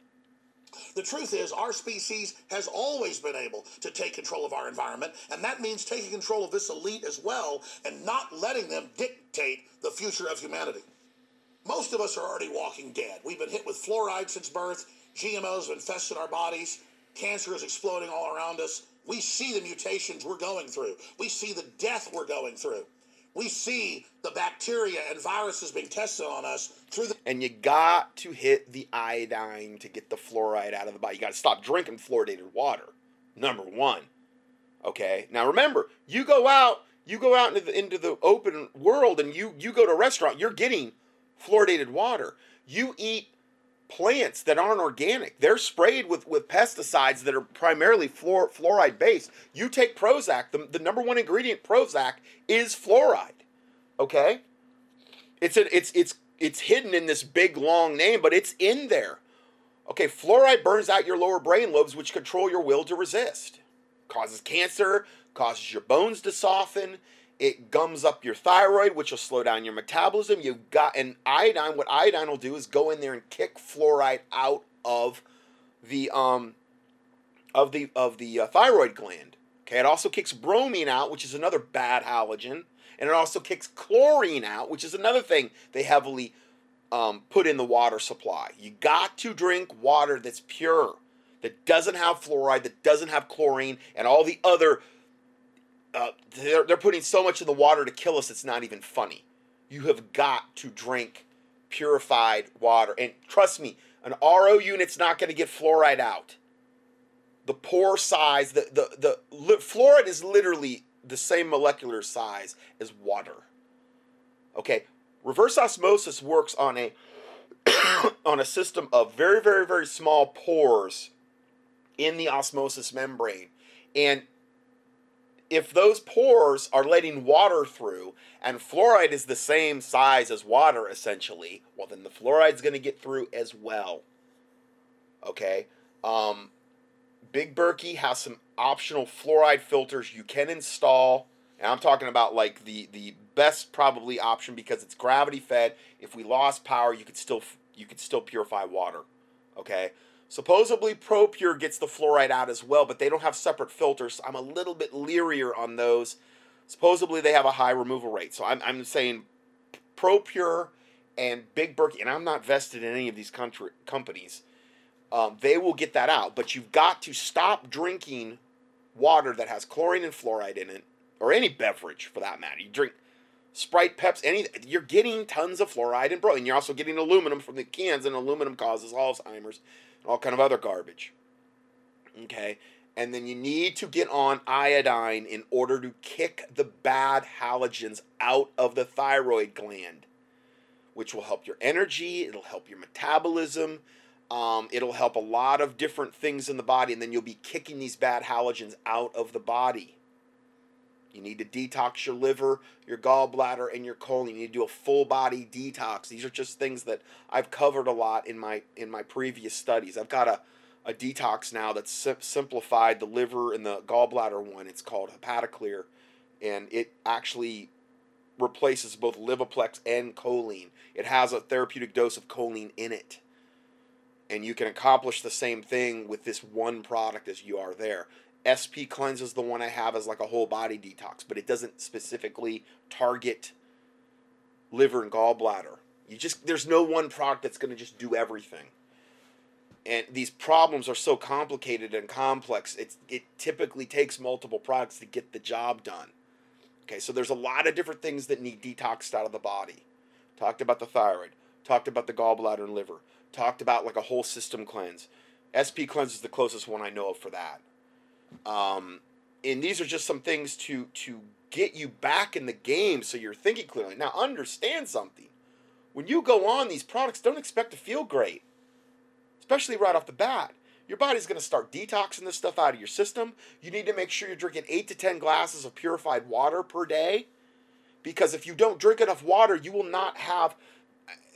[SPEAKER 2] The truth is, our species has always been able to take control of our environment, and that means taking control of this elite as well and not letting them dictate the future of humanity. Most of us are already walking dead. We've been hit with fluoride since birth, GMOs have infested our bodies, cancer is exploding all around us. We see the mutations we're going through, we see the death we're going through we see the bacteria and viruses being tested on us through the.
[SPEAKER 1] And you got to hit the iodine to get the fluoride out of the body. You got to stop drinking fluoridated water. Number one. Okay. Now remember, you go out, you go out into the into the open world, and you you go to a restaurant. You're getting fluoridated water. You eat plants that aren't organic. They're sprayed with, with pesticides that are primarily fluor, fluoride based. You take Prozac, the, the number one ingredient Prozac is fluoride. Okay? It's a, it's it's it's hidden in this big long name, but it's in there. Okay, fluoride burns out your lower brain lobes, which control your will to resist. Causes cancer, causes your bones to soften. It gums up your thyroid, which will slow down your metabolism. You've got an iodine. What iodine will do is go in there and kick fluoride out of the um of the of the uh, thyroid gland. Okay, it also kicks bromine out, which is another bad halogen, and it also kicks chlorine out, which is another thing they heavily um, put in the water supply. You got to drink water that's pure, that doesn't have fluoride, that doesn't have chlorine, and all the other. Uh, they're, they're putting so much in the water to kill us, it's not even funny. You have got to drink purified water. And trust me, an RO unit's not going to get fluoride out. The pore size, the, the, the li- fluoride is literally the same molecular size as water. Okay, reverse osmosis works on a on a system of very very very small pores in the osmosis membrane and if those pores are letting water through and fluoride is the same size as water essentially well then the fluoride's going to get through as well. Okay? Um, big berkey has some optional fluoride filters you can install and i'm talking about like the the best probably option because it's gravity fed if we lost power you could still you could still purify water. Okay supposedly ProPur gets the fluoride out as well but they don't have separate filters so i'm a little bit leerier on those supposedly they have a high removal rate so i'm, I'm saying ProPur and big berkey and i'm not vested in any of these country companies um, they will get that out but you've got to stop drinking water that has chlorine and fluoride in it or any beverage for that matter you drink Sprite, Pepsi, any you're getting tons of fluoride in bro. and. You're also getting aluminum from the cans, and aluminum causes Alzheimer's and all kind of other garbage. Okay, and then you need to get on iodine in order to kick the bad halogens out of the thyroid gland, which will help your energy. It'll help your metabolism. Um, it'll help a lot of different things in the body, and then you'll be kicking these bad halogens out of the body. You need to detox your liver, your gallbladder, and your colon. You need to do a full body detox. These are just things that I've covered a lot in my in my previous studies. I've got a, a detox now that's sim- simplified the liver and the gallbladder one. It's called Hepatoclear, and it actually replaces both Livaplex and choline. It has a therapeutic dose of choline in it. And you can accomplish the same thing with this one product as you are there. SP cleanse is the one I have as like a whole body detox, but it doesn't specifically target liver and gallbladder. You just there's no one product that's going to just do everything. And these problems are so complicated and complex. It's it typically takes multiple products to get the job done. Okay, so there's a lot of different things that need detoxed out of the body. Talked about the thyroid, talked about the gallbladder and liver, talked about like a whole system cleanse. SP cleanse is the closest one I know of for that. Um, and these are just some things to to get you back in the game so you're thinking clearly. Now understand something. When you go on these products, don't expect to feel great. Especially right off the bat. Your body's going to start detoxing this stuff out of your system. You need to make sure you're drinking 8 to 10 glasses of purified water per day because if you don't drink enough water, you will not have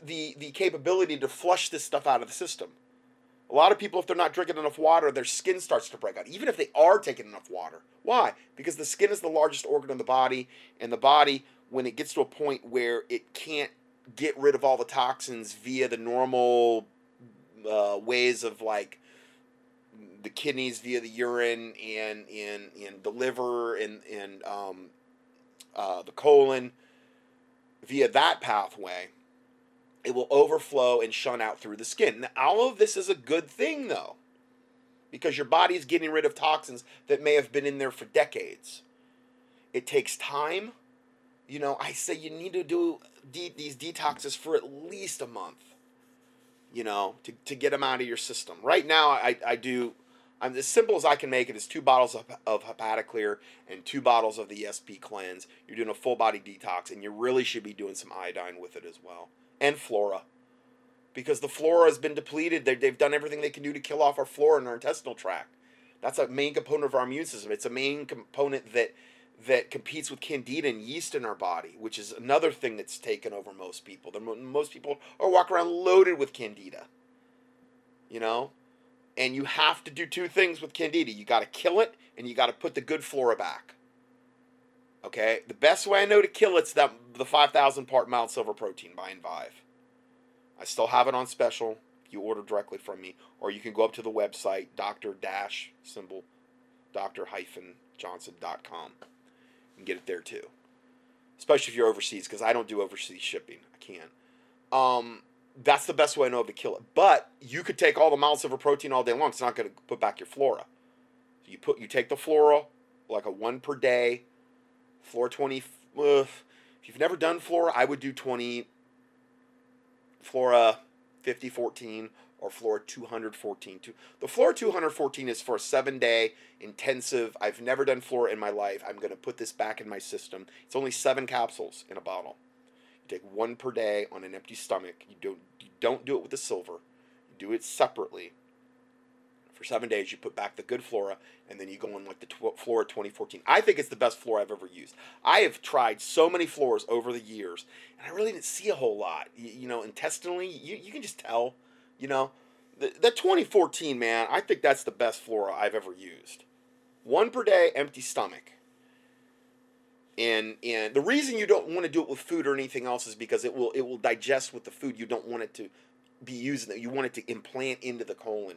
[SPEAKER 1] the the capability to flush this stuff out of the system. A lot of people, if they're not drinking enough water, their skin starts to break out, even if they are taking enough water. Why? Because the skin is the largest organ in the body, and the body, when it gets to a point where it can't get rid of all the toxins via the normal uh, ways of like the kidneys via the urine and in in the liver and and um, uh, the colon via that pathway it will overflow and shun out through the skin. Now, all of this is a good thing, though, because your body is getting rid of toxins that may have been in there for decades. It takes time. You know, I say you need to do de- these detoxes for at least a month, you know, to, to get them out of your system. Right now, I, I do, I'm as simple as I can make it is two bottles of, of Hepatoclear and two bottles of the SP Cleanse. You're doing a full body detox, and you really should be doing some iodine with it as well and flora. Because the flora has been depleted. They, they've done everything they can do to kill off our flora in our intestinal tract. That's a main component of our immune system. It's a main component that that competes with candida and yeast in our body, which is another thing that's taken over most people. The, most people are walking around loaded with candida. You know? And you have to do two things with candida. You got to kill it and you got to put the good flora back. Okay? The best way I know to kill it's that the 5000 part mild silver protein by Envive. I still have it on special. You order directly from me or you can go up to the website doctor dash symbol doctor hyphen johnson.com and get it there too. Especially if you're overseas, because I don't do overseas shipping. I can't. Um, that's the best way I know of to kill it. But you could take all the mild silver protein all day long. It's not going to put back your flora. You put you take the flora like a one per day, flora twenty. Uh, if you've never done flora, I would do twenty. Flora 50 14 or Flora 214. The Flora 214 is for a seven day intensive. I've never done Flora in my life. I'm going to put this back in my system. It's only seven capsules in a bottle. You take one per day on an empty stomach. You don't, you don't do it with the silver, you do it separately. For seven days, you put back the good flora, and then you go on like the tw- Flora 2014. I think it's the best flora I've ever used. I have tried so many floors over the years, and I really didn't see a whole lot. You, you know, intestinally, you, you can just tell you know, the, the 2014 man, I think that's the best flora I've ever used. One per day, empty stomach. And and the reason you don't want to do it with food or anything else is because it will it will digest with the food. You don't want it to be using it, You want it to implant into the colon.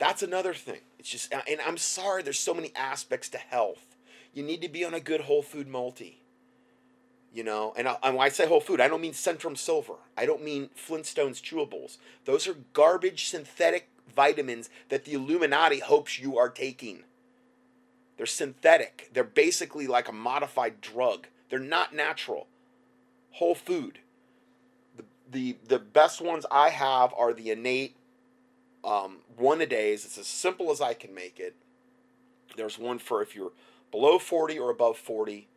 [SPEAKER 1] That's another thing. It's just uh, and I'm sorry there's so many aspects to health. You need to be on a good whole food multi. You know, and, I, and when I say whole food, I don't mean Centrum Silver. I don't mean Flintstones chewables. Those are garbage synthetic vitamins that the Illuminati hopes you are taking. They're synthetic. They're basically like a modified drug. They're not natural. Whole food. The the, the best ones I have are the innate um, one a days. It's as simple as I can make it. There's one for if you're below 40 or above 40.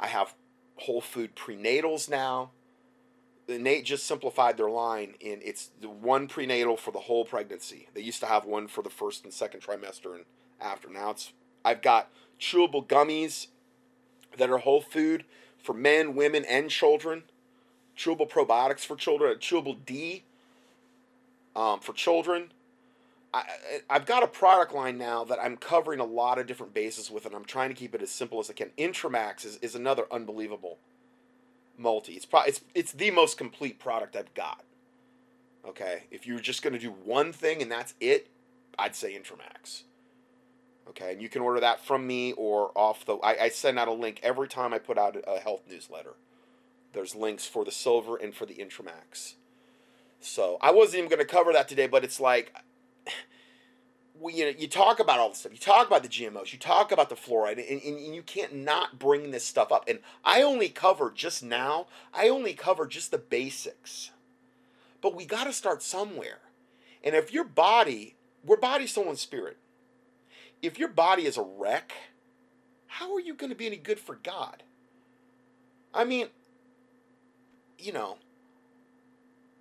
[SPEAKER 1] I have whole food prenatals now. Nate just simplified their line in it's the one prenatal for the whole pregnancy. They used to have one for the first and second trimester and after. Now it's I've got chewable gummies that are whole food for men, women, and children. Chewable probiotics for children. Chewable D um, for children. I, I've got a product line now that I'm covering a lot of different bases with, and I'm trying to keep it as simple as I can. Intramax is, is another unbelievable multi. It's, pro- it's, it's the most complete product I've got. Okay, if you're just going to do one thing and that's it, I'd say Intramax. Okay, and you can order that from me or off the. I, I send out a link every time I put out a health newsletter. There's links for the silver and for the Intramax. So I wasn't even going to cover that today, but it's like you know, you talk about all this stuff. You talk about the GMOs. You talk about the fluoride, and, and, and you can't not bring this stuff up. And I only cover just now. I only cover just the basics. But we got to start somewhere. And if your body, we're body, soul, and spirit. If your body is a wreck, how are you going to be any good for God? I mean, you know,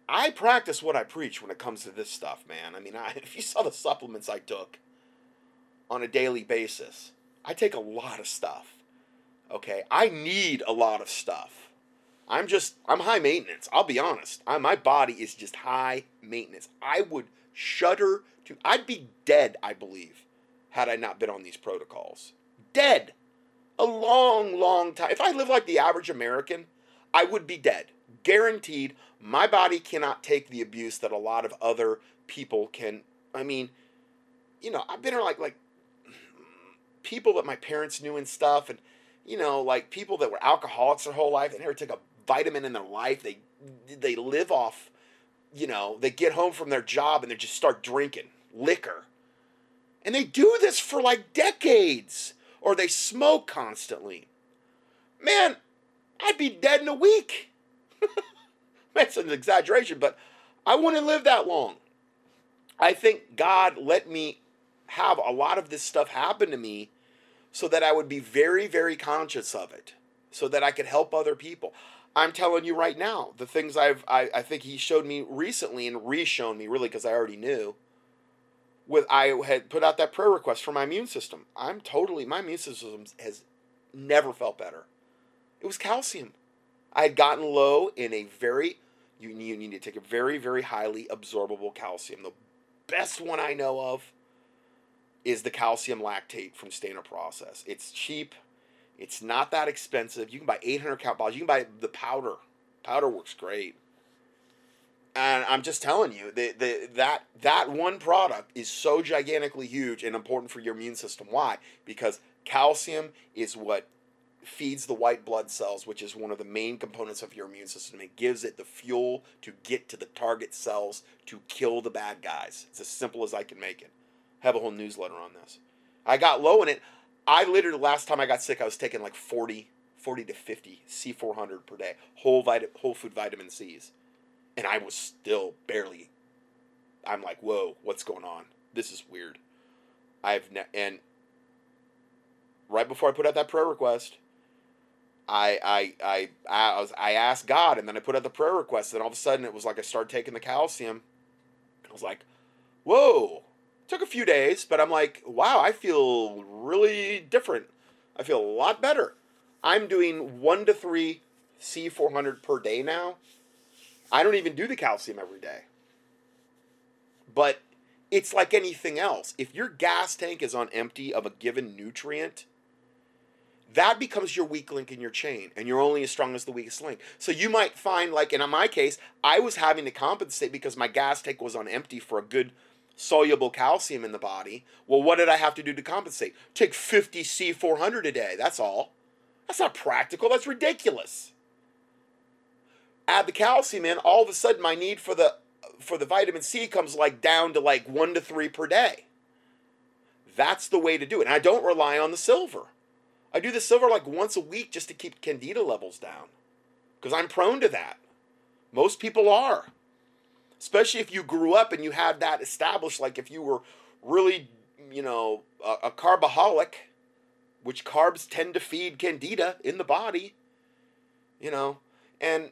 [SPEAKER 1] I practice what I preach when it comes to this stuff, man. I mean, I, if you saw the supplements I took on a daily basis, I take a lot of stuff. Okay, I need a lot of stuff. I'm just I'm high maintenance. I'll be honest. I, my body is just high maintenance. I would shudder to I'd be dead, I believe, had I not been on these protocols. Dead. A long, long time. If I lived like the average American, I would be dead guaranteed my body cannot take the abuse that a lot of other people can. I mean you know i've been around like like people that my parents knew and stuff and you know like people that were alcoholics their whole life they never took a vitamin in their life. They they live off you know they get home from their job and they just start drinking liquor. And they do this for like decades or they smoke constantly. Man i'd be dead in a week That's an exaggeration, but I wouldn't live that long. I think God let me have a lot of this stuff happen to me so that I would be very, very conscious of it, so that I could help other people. I'm telling you right now, the things I've I, I think he showed me recently and re-shown me really because I already knew. With I had put out that prayer request for my immune system. I'm totally my immune system has Never felt better. It was calcium. I had gotten low in a very, you, you need to take a very, very highly absorbable calcium. The best one I know of is the calcium lactate from Standard Process. It's cheap. It's not that expensive. You can buy 800 count bottles. You can buy the powder. Powder works great. And I'm just telling you, the, the, that, that one product is so gigantically huge and important for your immune system. Why? Because calcium is what feeds the white blood cells, which is one of the main components of your immune system. It gives it the fuel to get to the target cells to kill the bad guys. It's as simple as I can make it. I have a whole newsletter on this. I got low in it. I literally, last time I got sick, I was taking like 40, 40 to 50 C400 per day, whole, vit- whole food vitamin C's and I was still barely. I'm like, whoa, what's going on? This is weird. I've ne- and right before I put out that prayer request, I I I I was I asked God, and then I put out the prayer request, and all of a sudden it was like I started taking the calcium. I was like, whoa. Took a few days, but I'm like, wow, I feel really different. I feel a lot better. I'm doing one to three C400 per day now I don't even do the calcium every day. But it's like anything else. If your gas tank is on empty of a given nutrient, that becomes your weak link in your chain, and you're only as strong as the weakest link. So you might find, like in my case, I was having to compensate because my gas tank was on empty for a good soluble calcium in the body. Well, what did I have to do to compensate? Take 50 C400 a day. That's all. That's not practical. That's ridiculous add the calcium in, all of a sudden my need for the for the vitamin C comes like down to like one to three per day. That's the way to do it. And I don't rely on the silver. I do the silver like once a week just to keep candida levels down. Because I'm prone to that. Most people are. Especially if you grew up and you had that established, like if you were really, you know, a, a carbaholic, which carbs tend to feed candida in the body, you know, and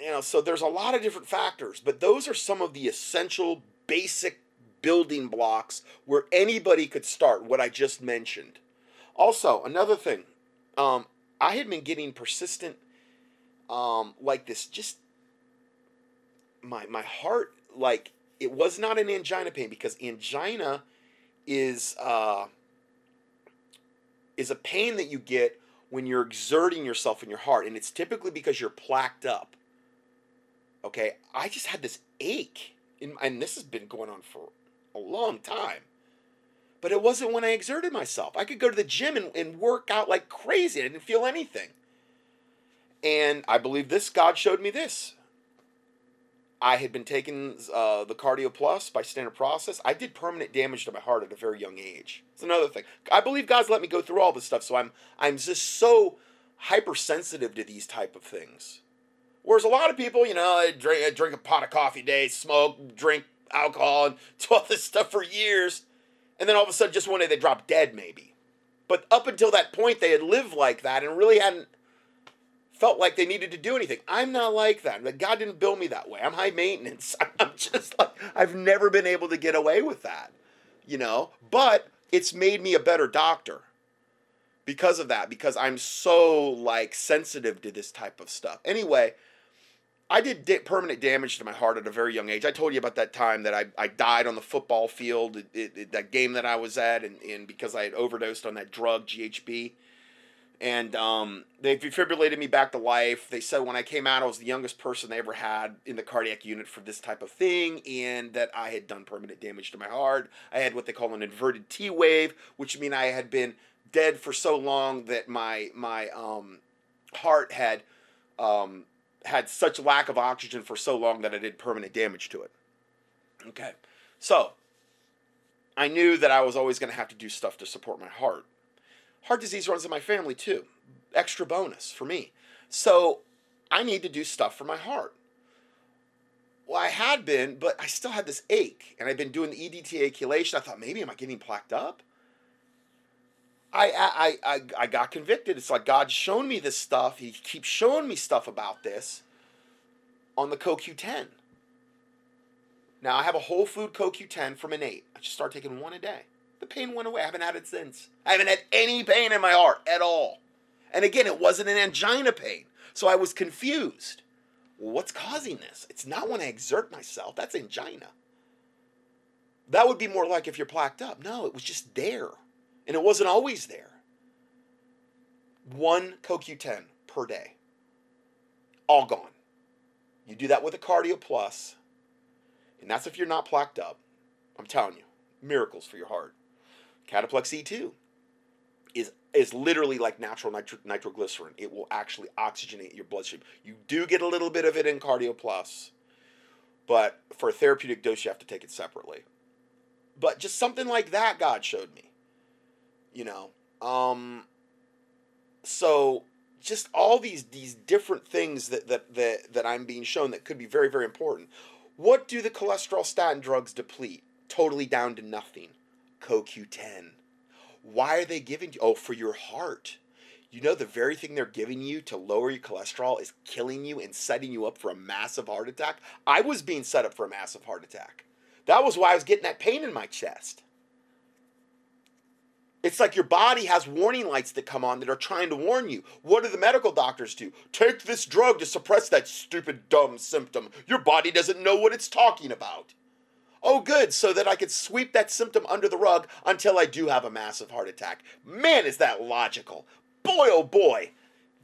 [SPEAKER 1] you know, so there's a lot of different factors, but those are some of the essential basic building blocks where anybody could start what I just mentioned. Also, another thing, um, I had been getting persistent, um, like this, just my my heart, like it was not an angina pain because angina is uh, is a pain that you get when you're exerting yourself in your heart, and it's typically because you're plaqued up. Okay, I just had this ache, in, and this has been going on for a long time. But it wasn't when I exerted myself. I could go to the gym and, and work out like crazy. I didn't feel anything. And I believe this, God showed me this. I had been taking uh, the Cardio Plus by Standard Process. I did permanent damage to my heart at a very young age. It's another thing. I believe God's let me go through all this stuff, so I'm I'm just so hypersensitive to these type of things. Whereas a lot of people, you know, drink, drink a pot of coffee a day, smoke, drink alcohol, and do all this stuff for years. And then all of a sudden, just one day they drop dead, maybe. But up until that point, they had lived like that and really hadn't felt like they needed to do anything. I'm not like that. God didn't build me that way. I'm high maintenance. I'm just like, I've never been able to get away with that, you know? But it's made me a better doctor because of that, because I'm so like sensitive to this type of stuff. Anyway, I did di- permanent damage to my heart at a very young age. I told you about that time that I, I died on the football field, it, it, that game that I was at, and, and because I had overdosed on that drug, GHB. And um, they defibrillated me back to life. They said when I came out, I was the youngest person they ever had in the cardiac unit for this type of thing, and that I had done permanent damage to my heart. I had what they call an inverted T wave, which means I had been dead for so long that my my um, heart had um, had such lack of oxygen for so long that it did permanent damage to it. Okay, so I knew that I was always going to have to do stuff to support my heart. Heart disease runs in my family too. Extra bonus for me. So I need to do stuff for my heart. Well, I had been, but I still had this ache, and I'd been doing the EDTA chelation. I thought maybe am I getting plaqued up? I, I, I, I got convicted. It's like God's shown me this stuff. He keeps showing me stuff about this on the CoQ10. Now I have a whole food CoQ10 from Innate. I just start taking one a day. The pain went away. I haven't had it since. I haven't had any pain in my heart at all. And again, it wasn't an angina pain. So I was confused. Well, what's causing this? It's not when I exert myself. That's angina. That would be more like if you're plaqued up. No, it was just there. And it wasn't always there. One CoQ10 per day. All gone. You do that with a Cardio Plus, and that's if you're not plaqued up. I'm telling you, miracles for your heart. Cataplex E2 is is literally like natural nitro, nitroglycerin. It will actually oxygenate your bloodstream. You do get a little bit of it in Cardio Plus, but for a therapeutic dose, you have to take it separately. But just something like that, God showed me. You know, um, so just all these these different things that that that that I'm being shown that could be very very important. What do the cholesterol statin drugs deplete? Totally down to nothing. CoQ10. Why are they giving you? Oh, for your heart. You know, the very thing they're giving you to lower your cholesterol is killing you and setting you up for a massive heart attack. I was being set up for a massive heart attack. That was why I was getting that pain in my chest. It's like your body has warning lights that come on that are trying to warn you. What do the medical doctors do? Take this drug to suppress that stupid, dumb symptom. Your body doesn't know what it's talking about. Oh, good, so that I could sweep that symptom under the rug until I do have a massive heart attack. Man, is that logical. Boy, oh boy.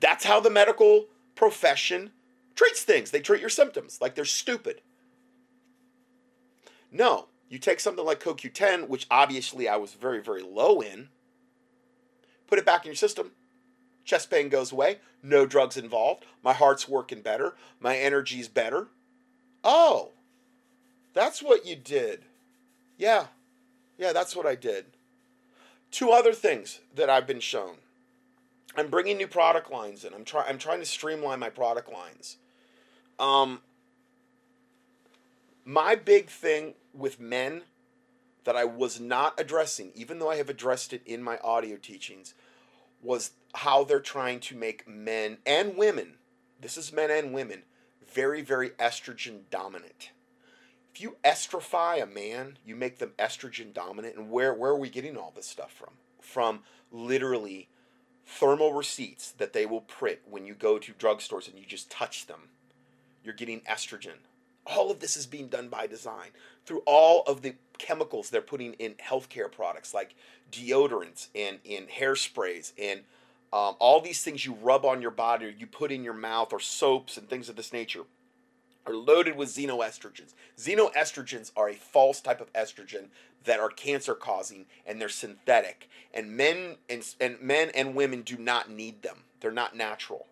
[SPEAKER 1] That's how the medical profession treats things. They treat your symptoms like they're stupid. No, you take something like CoQ10, which obviously I was very, very low in, put it back in your system. Chest pain goes away. No drugs involved. My heart's working better. My energy's better. Oh, that's what you did. Yeah, yeah, that's what I did. Two other things that I've been shown. I'm bringing new product lines in. I'm trying. I'm trying to streamline my product lines. Um, my big thing with men that I was not addressing, even though I have addressed it in my audio teachings, was how they're trying to make men and women, this is men and women, very, very estrogen dominant. If you estrify a man, you make them estrogen dominant. And where, where are we getting all this stuff from? From literally thermal receipts that they will print when you go to drugstores and you just touch them. You're getting estrogen all of this is being done by design through all of the chemicals they're putting in healthcare products like deodorants and in hairsprays and um, all these things you rub on your body or you put in your mouth or soaps and things of this nature are loaded with xenoestrogens. Xenoestrogens are a false type of estrogen that are cancer causing and they're synthetic. And men and, and men and women do not need them. They're not natural.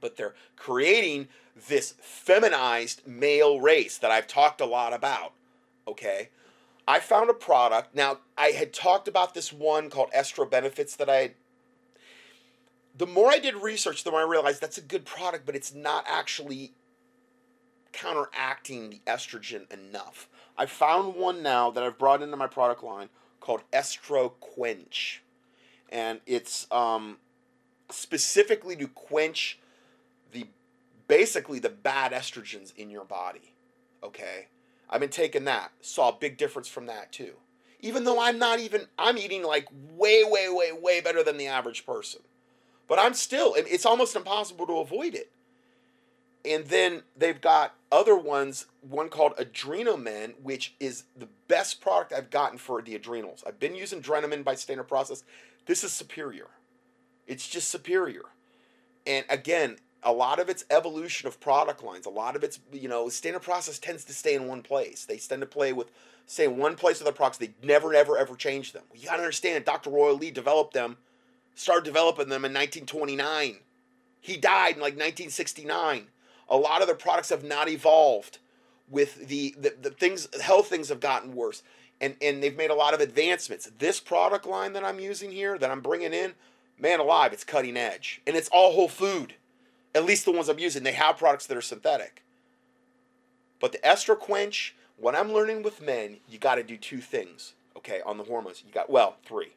[SPEAKER 1] But they're creating this feminized male race that I've talked a lot about. Okay. I found a product. Now, I had talked about this one called Estro Benefits that I had. The more I did research, the more I realized that's a good product, but it's not actually counteracting the estrogen enough. I found one now that I've brought into my product line called Estro Quench. And it's um, specifically to quench basically the bad estrogens in your body. Okay? I've been taking that. Saw a big difference from that too. Even though I'm not even, I'm eating like way, way, way, way better than the average person. But I'm still, it's almost impossible to avoid it. And then they've got other ones, one called Adrenamend, which is the best product I've gotten for the adrenals. I've been using Adrenomen by Standard Process. This is superior. It's just superior. And again, a lot of its evolution of product lines, a lot of its, you know, standard process tends to stay in one place. They tend to play with, say, one place with their products. They never, ever, ever change them. You gotta understand, Dr. Royal Lee developed them, started developing them in 1929. He died in like 1969. A lot of their products have not evolved with the, the, the things, health things have gotten worse. And, and they've made a lot of advancements. This product line that I'm using here, that I'm bringing in, man alive, it's cutting edge. And it's all whole food at least the ones I'm using, they have products that are synthetic. But the Estro Quench, what I'm learning with men, you got to do two things, okay, on the hormones. You got, well, three.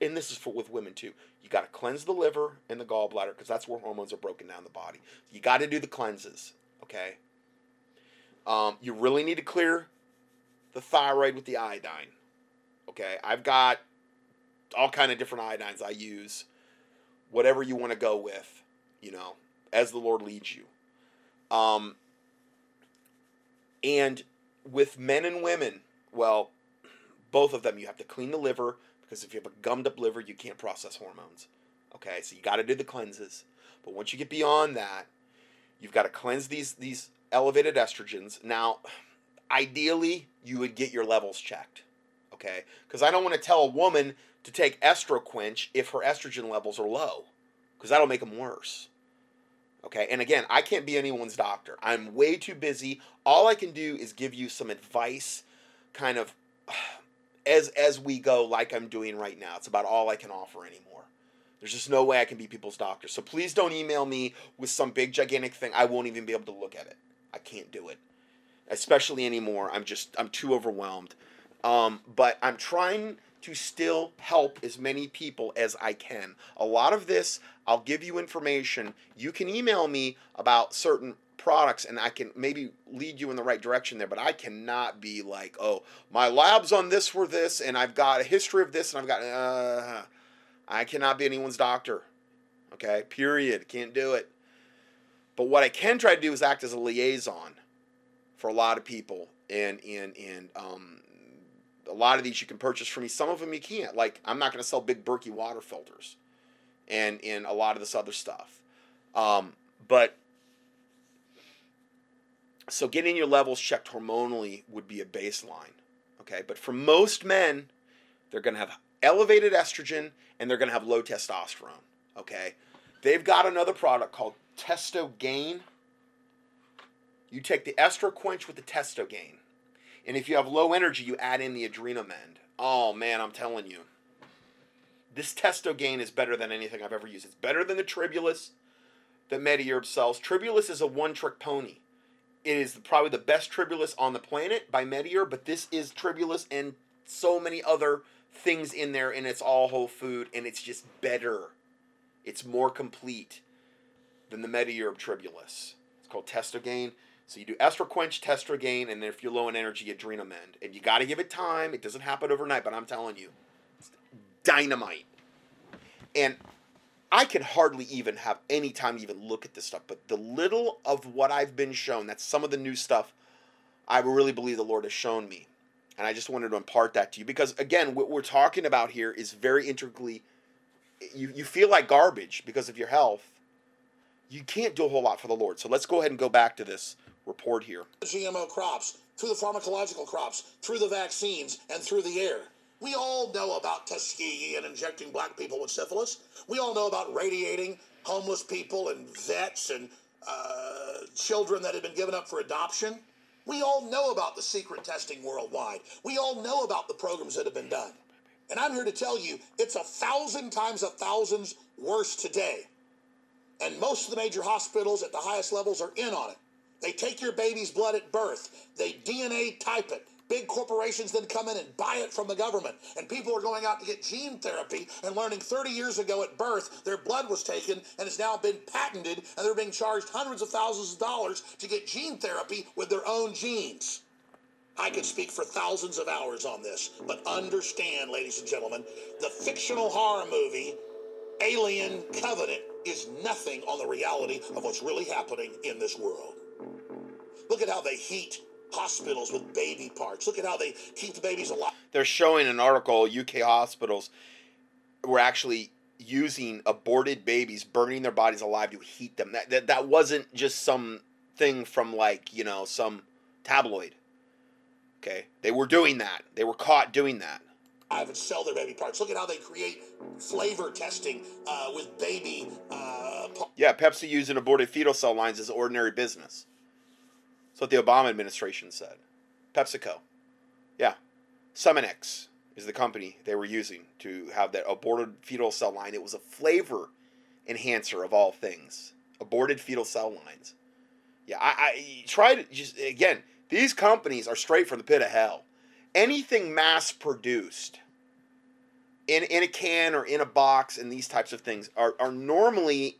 [SPEAKER 1] And this is for with women too. You got to cleanse the liver and the gallbladder because that's where hormones are broken down in the body. You got to do the cleanses, okay? Um, you really need to clear the thyroid with the iodine. Okay, I've got all kind of different iodines I use. Whatever you want to go with, you know, as the Lord leads you. Um, and with men and women, well, both of them, you have to clean the liver because if you have a gummed up liver, you can't process hormones. Okay, so you got to do the cleanses. But once you get beyond that, you've got to cleanse these these elevated estrogens. Now, ideally, you would get your levels checked. Okay, because I don't want to tell a woman to take Estroquench if her estrogen levels are low, because that'll make them worse. Okay, and again, I can't be anyone's doctor. I'm way too busy. All I can do is give you some advice, kind of as as we go, like I'm doing right now. It's about all I can offer anymore. There's just no way I can be people's doctor. So please don't email me with some big gigantic thing. I won't even be able to look at it. I can't do it, especially anymore. I'm just I'm too overwhelmed. Um, but I'm trying to still help as many people as I can. A lot of this, I'll give you information. You can email me about certain products and I can maybe lead you in the right direction there, but I cannot be like, oh, my labs on this were this, and I've got a history of this, and I've got, uh, I cannot be anyone's doctor. Okay, period. Can't do it. But what I can try to do is act as a liaison for a lot of people, and and and um, a lot of these you can purchase from me. Some of them you can't. Like I'm not going to sell big Berkey water filters, and in a lot of this other stuff. Um, but so getting your levels checked hormonally would be a baseline. Okay, but for most men, they're going to have elevated estrogen and they're going to have low testosterone. Okay, they've got another product called Testogain. You take the Estroquench with the Testogain and if you have low energy, you add in the Adrenamend. Oh man, I'm telling you. This Testogain is better than anything I've ever used. It's better than the Tribulus that MediHerb sells. Tribulus is a one-trick pony. It is probably the best Tribulus on the planet by MediHerb, but this is Tribulus and so many other things in there, and it's all whole food, and it's just better. It's more complete than the MediHerb Tribulus. It's called Testogain. So you do Estroquench, Testogain, and then if you're low in energy, Adrenamend. And you got to give it time. It doesn't happen overnight, but I'm telling you, dynamite. And I can hardly even have any time to even look at this stuff. But the little of what I've been shown, that's some of the new stuff I really believe the Lord has shown me. And I just wanted to impart that to you because, again, what we're talking about here is very intricately. You, you feel like garbage because of your health. You can't do a whole lot for the Lord. So let's go ahead and go back to this report here.
[SPEAKER 2] GMO crops, through the pharmacological crops, through the vaccines, and through the air. We all know about Tuskegee and injecting black people with syphilis. We all know about radiating homeless people and vets and uh, children that have been given up for adoption. We all know about the secret testing worldwide. We all know about the programs that have been done. And I'm here to tell you it's a thousand times a thousands worse today. And most of the major hospitals at the highest levels are in on it. They take your baby's blood at birth, they DNA type it. Big corporations then come in and buy it from the government. And people are going out to get gene therapy and learning 30 years ago at birth their blood was taken and has now been patented and they're being charged hundreds of thousands of dollars to get gene therapy with their own genes. I could speak for thousands of hours on this, but understand, ladies and gentlemen, the fictional horror movie Alien Covenant is nothing on the reality of what's really happening in this world. Look at how they heat hospitals with baby parts. Look at how they keep the babies alive.
[SPEAKER 1] They're showing an article UK hospitals were actually using aborted babies, burning their bodies alive to heat them. That, that that wasn't just some thing from like, you know, some tabloid. Okay? They were doing that. They were caught doing that.
[SPEAKER 2] I would sell their baby parts. Look at how they create flavor testing uh, with baby. Uh,
[SPEAKER 1] yeah, Pepsi using aborted fetal cell lines is ordinary business. That's what the Obama administration said. PepsiCo. Yeah. Senomyx is the company they were using to have that aborted fetal cell line. It was a flavor enhancer of all things. Aborted fetal cell lines. Yeah, I, I try to just again, these companies are straight from the pit of hell. Anything mass produced in in a can or in a box and these types of things are, are normally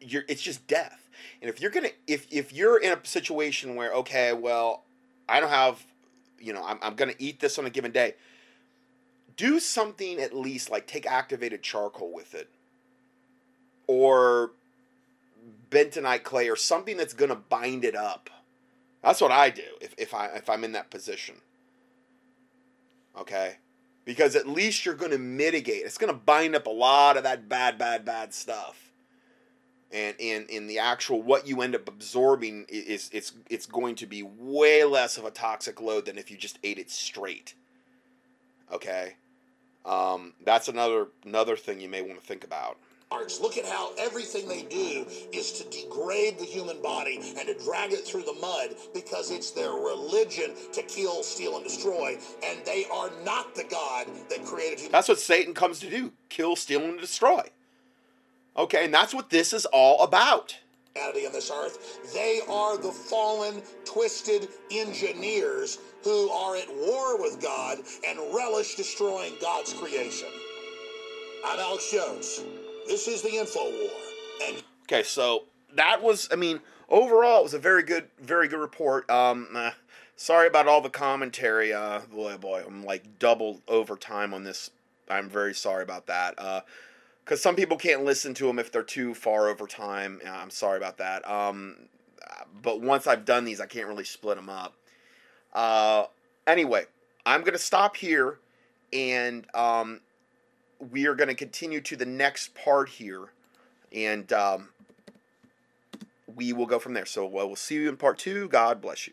[SPEAKER 1] it's just death. And if you're gonna if if you're in a situation where okay, well, I don't have, you know, I'm I'm gonna eat this on a given day. do something at least like take activated charcoal with it. Or bentonite clay or something that's to bind it up. That's what i do if, if i if i'm in that position. Okay? Because at least you're to mitigate. It's to bind up a lot of that bad bad bad stuff and in in the actual what you end up absorbing is it's it's going to be way less of a toxic load than if you just ate it straight okay um, that's another another thing you may want to think about
[SPEAKER 2] Look at how everything they do is to degrade the human body and to drag it through the mud because it's their religion to kill, steal, and destroy. And they are not the God that created you.
[SPEAKER 1] That's what Satan comes to do kill, steal, and destroy. Okay, and that's what this is all about.
[SPEAKER 2] On this earth, they are the fallen, twisted engineers who are at war with God and relish destroying God's creation. I'm Alex Jones. This is the Info War. And
[SPEAKER 1] okay, so that was, I mean, overall, it was a very good, very good report. Um, uh, sorry about all the commentary. Uh, boy, boy, I'm like double overtime on this. I'm very sorry about that. Uh, because some people can't listen to them if they're too far over time. I'm sorry about that. Um, but once I've done these, I can't really split them up. Uh, anyway, I'm gonna stop here, and um, we are gonna continue to the next part here, and um, we will go from there. So we'll see you in part two. God bless you.